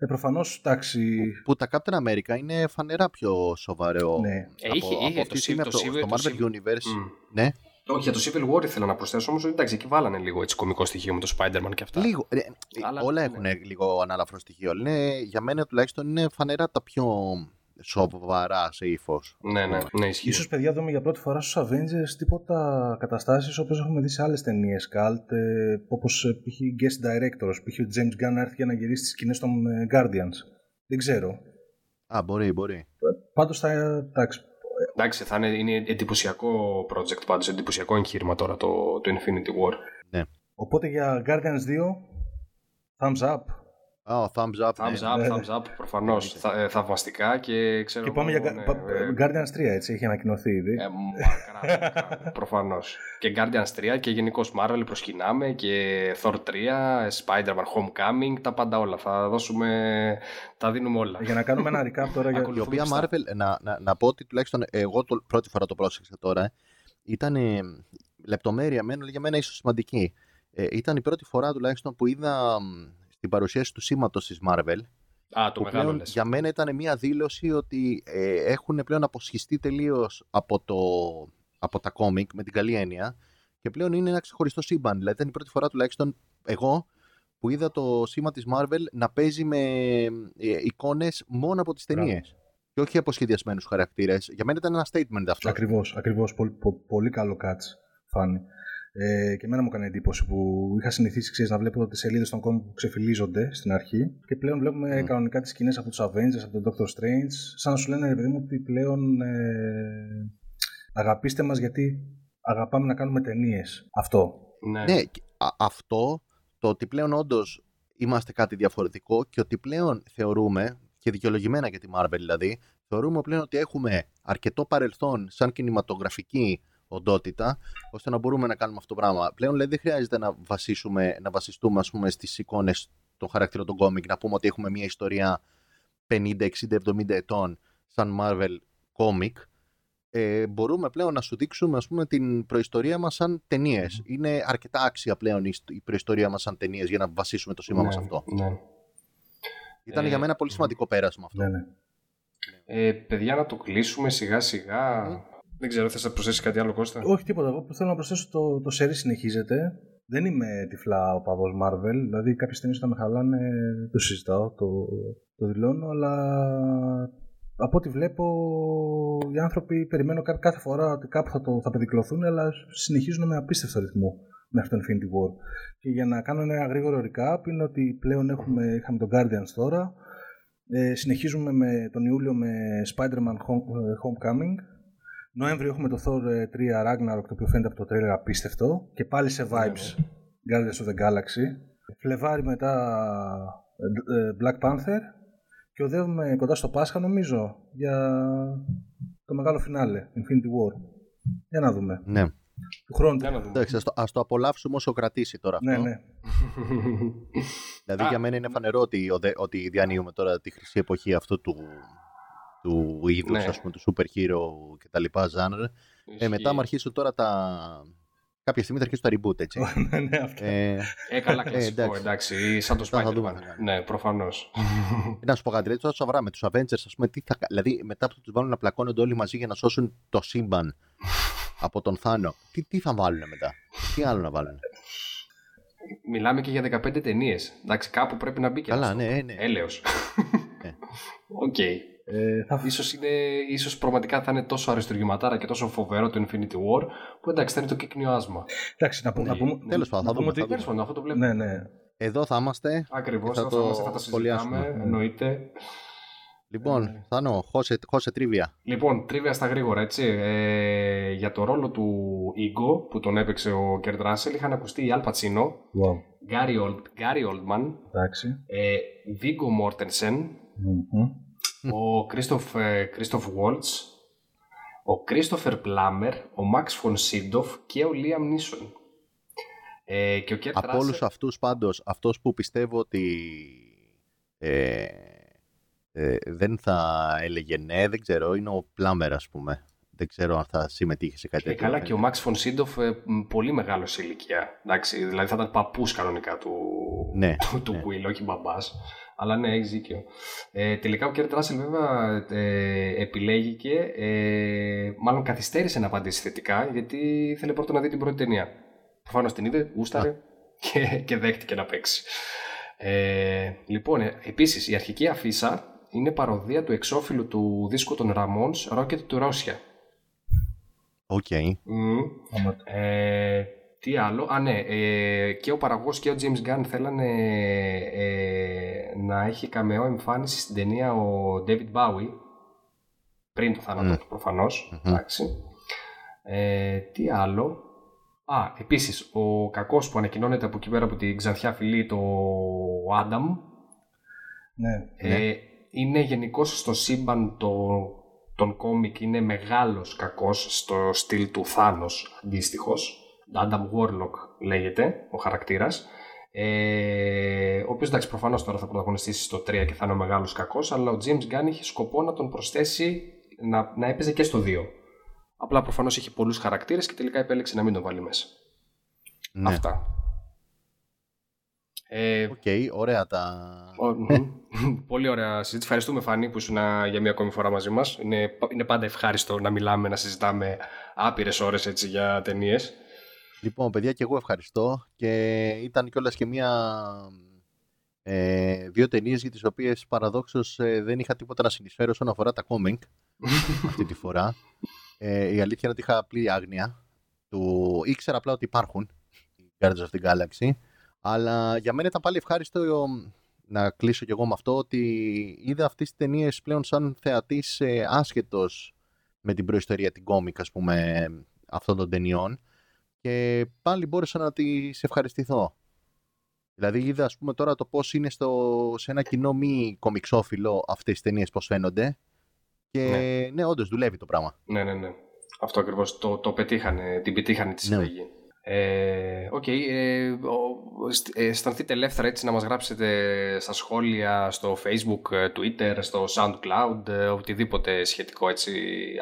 Ε, προφανώς, εντάξει, Που τα Captain America είναι φανερά πιο σοβαρό. Ναι. Ε, είχε- από, είχε από το αυτή τη στιγμή Civil- από το, το στο Civil- το Marvel Civil- Universe. Μμ. Ναι, Όχι, για το Civil War ήθελα να προσθέσω όμως ότι εντάξει, εκεί βάλανε λίγο έτσι κωμικό στοιχείο με το Spider-Man και αυτά. λίγο. ε, Αλλά, όλα ναι. έχουν λίγο ανάλαφρο στοιχείο. Είναι, για μένα τουλάχιστον είναι φανερά τα πιο σοβαρά σε ύφο. Ναι, ναι, ναι, ισχύει. ίσως παιδιά δούμε για πρώτη φορά στους Avengers τίποτα καταστάσεις όπως έχουμε δει σε άλλες ταινίες cult, ε, όπως ε, π.χ. guest directors, π.χ. ο James Gunn να έρθει για να γυρίσει τις σκηνές των ε, Guardians. Δεν ξέρω. Α, μπορεί, μπορεί. Πάντως θα, εντάξει, Εντάξει, θα είναι, είναι εντυπωσιακό project πάντως, εντυπωσιακό εγχείρημα τώρα το, το Infinity War. Οπότε για Guardians 2, thumbs up. Α, thumbs up. Thumbs ναι. up, ναι. thumbs up, προφανώς. Θα, ε, θαυμαστικά και ξέρω Και πάμε εγώ, για ναι, Ga- ε, πα- Guardians 3, έτσι, έχει ανακοινωθεί ήδη. Ε, μακρά, μακρά, προφανώς. Και Guardians 3 και γενικώ Marvel προσκυνάμε και Thor 3, Spider-Man Homecoming, τα πάντα όλα. Θα δώσουμε, τα δίνουμε όλα. για να κάνουμε ένα recap τώρα για... Η οποία Ακολουθούμε Marvel, να, να, να πω ότι τουλάχιστον εγώ το, πρώτη φορά το πρόσεξα τώρα, ήταν ε, λεπτομέρεια μένω για μένα ίσως σημαντική. Ε, ήταν η πρώτη φορά τουλάχιστον που είδα μ, στην παρουσίαση του σήματος της Marvel Α, το που μεγάλο πλέον λες. για μένα ήταν μια δήλωση ότι ε, έχουν πλέον αποσχιστεί τελείως από, το, από τα κόμικ με την καλή έννοια και πλέον είναι ένα ξεχωριστό σύμπαν. Δηλαδή ήταν η πρώτη φορά τουλάχιστον εγώ που είδα το σήμα της Marvel να παίζει με ε, εικόνες μόνο από τις Μπράβο. ταινίες. Και όχι από σχεδιασμένους χαρακτήρες. Για μένα ήταν ένα statement αυτό. Ακριβώς, ακριβώς. Πολύ, πο- πολύ καλό catch, φάνη. Ε, και εμένα μου έκανε εντύπωση που είχα συνηθίσει ξέρεις, να βλέπω τις σελίδες των κόμικ που ξεφυλίζονται στην αρχή και πλέον βλέπουμε Μμ. κανονικά τις σκηνές από τους Avengers, από τον Doctor Strange σαν να σου λένε ρε παιδί μου ότι πλέον ε, αγαπήστε μας γιατί αγαπάμε να κάνουμε ταινίες. Αυτό. Ναι. Ναι, και α- αυτό το ότι πλέον όντως είμαστε κάτι διαφορετικό και ότι πλέον θεωρούμε, και δικαιολογημένα για τη Marvel δηλαδή, θεωρούμε πλέον ότι έχουμε αρκετό παρελθόν σαν κινηματογραφική οντότητα, ώστε να μπορούμε να κάνουμε αυτό το πράγμα. Πλέον δηλαδή δεν χρειάζεται να, βασίσουμε, να βασιστούμε ας πούμε, στις εικόνες των χαρακτήρων των κόμικ, να πούμε ότι έχουμε μια ιστορία 50, 60, 70 ετών σαν Marvel comic, ε, μπορούμε πλέον να σου δείξουμε ας πούμε, την προϊστορία μας σαν ταινίες. Είναι αρκετά άξια πλέον η, η προϊστορία μας σαν ταινίες για να βασίσουμε το σήμα ναι, μας αυτό. Ναι. Ήταν Ε, για μένα πολύ σημαντικό πέρασμα αυτό. Ναι, ναι. Ε, παιδιά, να το κλείσουμε σιγά σιγά. Δεν ξέρω, θες να προσθέσεις κάτι άλλο, Κώστα; Όχι τίποτα. Εγώ που θέλω να προσθέσω το, το σερί συνεχίζεται. Δεν είμαι τυφλά ο παδός Marvel. Δηλαδή κάποιες ταινίες όταν με χαλάνε το συζητάω, το, το δηλώνω, αλλά από ό,τι βλέπω οι άνθρωποι περιμένω κά- κάθε φορά ότι κάπου θα, το, θα πεδικλωθούν, αλλά συνεχίζουν με απίστευτο ρυθμό μέχρι το Infinity War. Και για να κάνω ένα γρήγορο recap είναι ότι πλέον έχουμε, είχαμε τον Guardians τώρα, Ε, συνεχίζουμε με τον Ιούλιο με Spider-Man Home, ε, Homecoming. Νοέμβριο έχουμε το Thor ε, 3 Ragnarok, το οποίο φαίνεται από το τρέλερ απίστευτο. Και πάλι σε vibes Guardians of the Galaxy. Φλεβάρι μετά ε, ε, Black Panther. Και οδεύουμε κοντά στο Πάσχα νομίζω για το μεγάλο φινάλε, Infinity War. Για να δούμε. Ναι. Του χρόνου. Εντάξει, ας το, ας το απολαύσουμε όσο κρατήσει τώρα αυτό. Ναι, ναι. Δηλαδή για μένα είναι φανερό ότι, ο δε- ότι διανύουμε τώρα τη χρυσή εποχή αυτού του, του είδους, Ναι. ας πούμε, του super hero και τα λοιπά genre. Ε, μετά μου αρχίσουν τώρα τα... Κάποια στιγμή θα αρχίσουν τα reboot, έτσι. ναι, ναι, αυτό. ε, Ε, καλά, Ε, κλασικό, εντάξει. εντάξει, σαν το Θα το Spider-Man. δούμε. Ναι, προφανώς. να σου πω κάτι, δηλαδή, τώρα σοβαρά με τους Avengers, ας πούμε, τι θα, κα- δηλαδή μετά που τους βάλουν να πλακώνονται όλοι μαζί για να σώσουν το σύμπαν από τον Θάνο, τι, τι θα βάλουν μετά, τι άλλο να βάλουν. Μιλάμε και για 15 ταινίες. Εντάξει, κάπου πρέπει να μπει και Καλά, αυτό. ναι, ναι. Έλεος. Ναι. Οκ. Ε, θα... Ίσως, είναι, ίσως πραγματικά θα είναι τόσο αριστουργηματάρα και τόσο φοβερό το Infinity War που εντάξει θα είναι το κύκνειο άσμα. Εντάξει, να, πω- να πούμε, Τέλος πάντων, να θα πούμε δούμε, ότι... θα Τέλος πάντων, αυτό το βλέπουμε. Ναι, ναι. Εδώ θα είμαστε. Ακριβώς, και θα, θα θα, το θα, θα τα σχολιάσουμε. συζητάμε, εννοείται. Λοιπόν, Θάνο, χώσε, χώσε trivia. Λοιπόν, trivia στα γρήγορα, έτσι. Ε, για το ρόλο του Ego που τον έπαιξε ο Κέρτ Ράσελ είχαν ακουστεί οι Αλ Πατσίνο, Wow. Γκάρι Ολ- Γκάρι Όλτμαν, Εντάξει. ε, Βίγκο Μόρτενσεν, Μμμ. Ο Κρίστοφ, ε, Κρίστοφ Βόλτς, ο Κρίστοφερ Πλάμερ, ο Μαξ Φον Σίντοφ και ο Λίαμ Νίσον. Ε, και ο Κέρτ Από Ράσελ... όλους αυτούς πάντως, αυτός που πιστεύω ότι ε, ε, δεν θα έλεγε ναι, δεν ξέρω, είναι ο Πλάμερ ας πούμε. Δεν ξέρω αν θα συμμετείχε σε κάτι Ε, τέτοιο. καλά και ο Μαξ Φον Σίντοφ ε, μ, πολύ μεγάλος σε ηλικία. Εντάξει, δηλαδή θα ήταν παππούς κανονικά του, Ναι, του, του ναι. Quill, όχι μπαμπάς. Αλλά ναι, έχεις δίκιο. Ε, τελικά ο Κέρτ Ράσελ βέβαια ε, επιλέγηκε, ε, μάλλον καθυστέρησε να απαντήσει θετικά γιατί ήθελε πρώτα να δει την πρώτη ταινία. Προφανώς την είδε, γούσταρε και, και δέχτηκε να παίξει. Ε, λοιπόν, ε, επίσης η αρχική αφίσα είναι παρωδία του εξώφυλλου του δίσκου των Ramones Rocket to Russia. Οκ. Μμμ. Άμα- Ε, τι άλλο. Α, ναι. Ε, και ο παραγωγός και ο James Gunn θέλανε ε, να έχει καμεό εμφάνιση στην ταινία ο David Bowie. Πριν το θάνατο Μμ. του προφανώς. Εντάξει. Ε, τι άλλο. Α, επίσης, ο κακός που ανακοινώνεται από εκεί πέρα από την ξανθιά φυλή, το Adam, Ναι. ε, είναι γενικώς στο σύμπαν το, των κόμικ είναι μεγάλος κακός στο στυλ του Θάνος αντίστοιχος. Adam Warlock λέγεται ο χαρακτήρας. Ε, ο οποίος εντάξει προφανώς τώρα θα πρωταγωνιστήσει στο 3 και θα είναι ο μεγάλος κακός αλλά ο James Gunn είχε σκοπό να τον προσθέσει να, να έπαιζε και στο 2. Απλά προφανώς είχε πολλούς χαρακτήρες και τελικά επέλεξε να μην τον βάλει μέσα. Ναι. Αυτά. Ε, Οκ, ωραία τα... Ο- μμμ. Πολύ ωραία συζήτηση. Ευχαριστούμε, Φανή, που ήσουν για μία ακόμη φορά μαζί μας. Είναι, είναι πάντα ευχάριστο να μιλάμε, να συζητάμε άπειρες ώρες για ταινίες. Λοιπόν, παιδιά, και εγώ ευχαριστώ. Και ήταν κιόλας και μία... Ε, δύο ταινίες για τις οποίες παραδόξως ε, δεν είχα τίποτα να συνεισφέρω όσον αφορά τα κόμικ αυτή τη φορά. Ε, η αλήθεια είναι ότι είχα απλή άγνοια. Του... Ήξερα απλά ότι υπάρχουν οι Guardians of the Galaxy. Αλλά για μένα ήταν πάλι ευχάριστο ε, να κλείσω κι εγώ με αυτό ότι είδα αυτές τις ταινίες πλέον σαν θεατής ε, άσχετος με την προϊστορία την κόμικ ας πούμε αυτών των ταινιών και πάλι μπόρεσα να τις ευχαριστηθώ. Δηλαδή είδα ας πούμε τώρα το πώς είναι στο, σε ένα κοινό μη κομιξόφιλο αυτές τις ταινίες πώς φαίνονται και ναι, Ναι. όντως δουλεύει το πράγμα. Ναι, ναι, ναι. Αυτό ακριβώς. Το, το πετύχανε, την πετύχανε τη Ναι. συλλογή. Ε, Οκ. Ε, ο- αισθ- ε, αισθανθείτε ελεύθερα έτσι να μας γράψετε στα σχόλια στο facebook, ε, twitter, στο soundcloud, ε, οτιδήποτε σχετικό έτσι.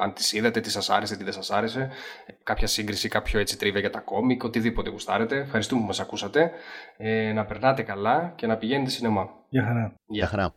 Αν τις είδατε, τι σας άρεσε, τι δεν σας άρεσε. Κάποια σύγκριση, κάποιο έτσι trivia για τα κόμικ, οτιδήποτε γουστάρετε. Ευχαριστούμε που μας ακούσατε. Ε, να περνάτε καλά και να πηγαίνετε σινεμά. Γεια χαρά. Γεια χαρά.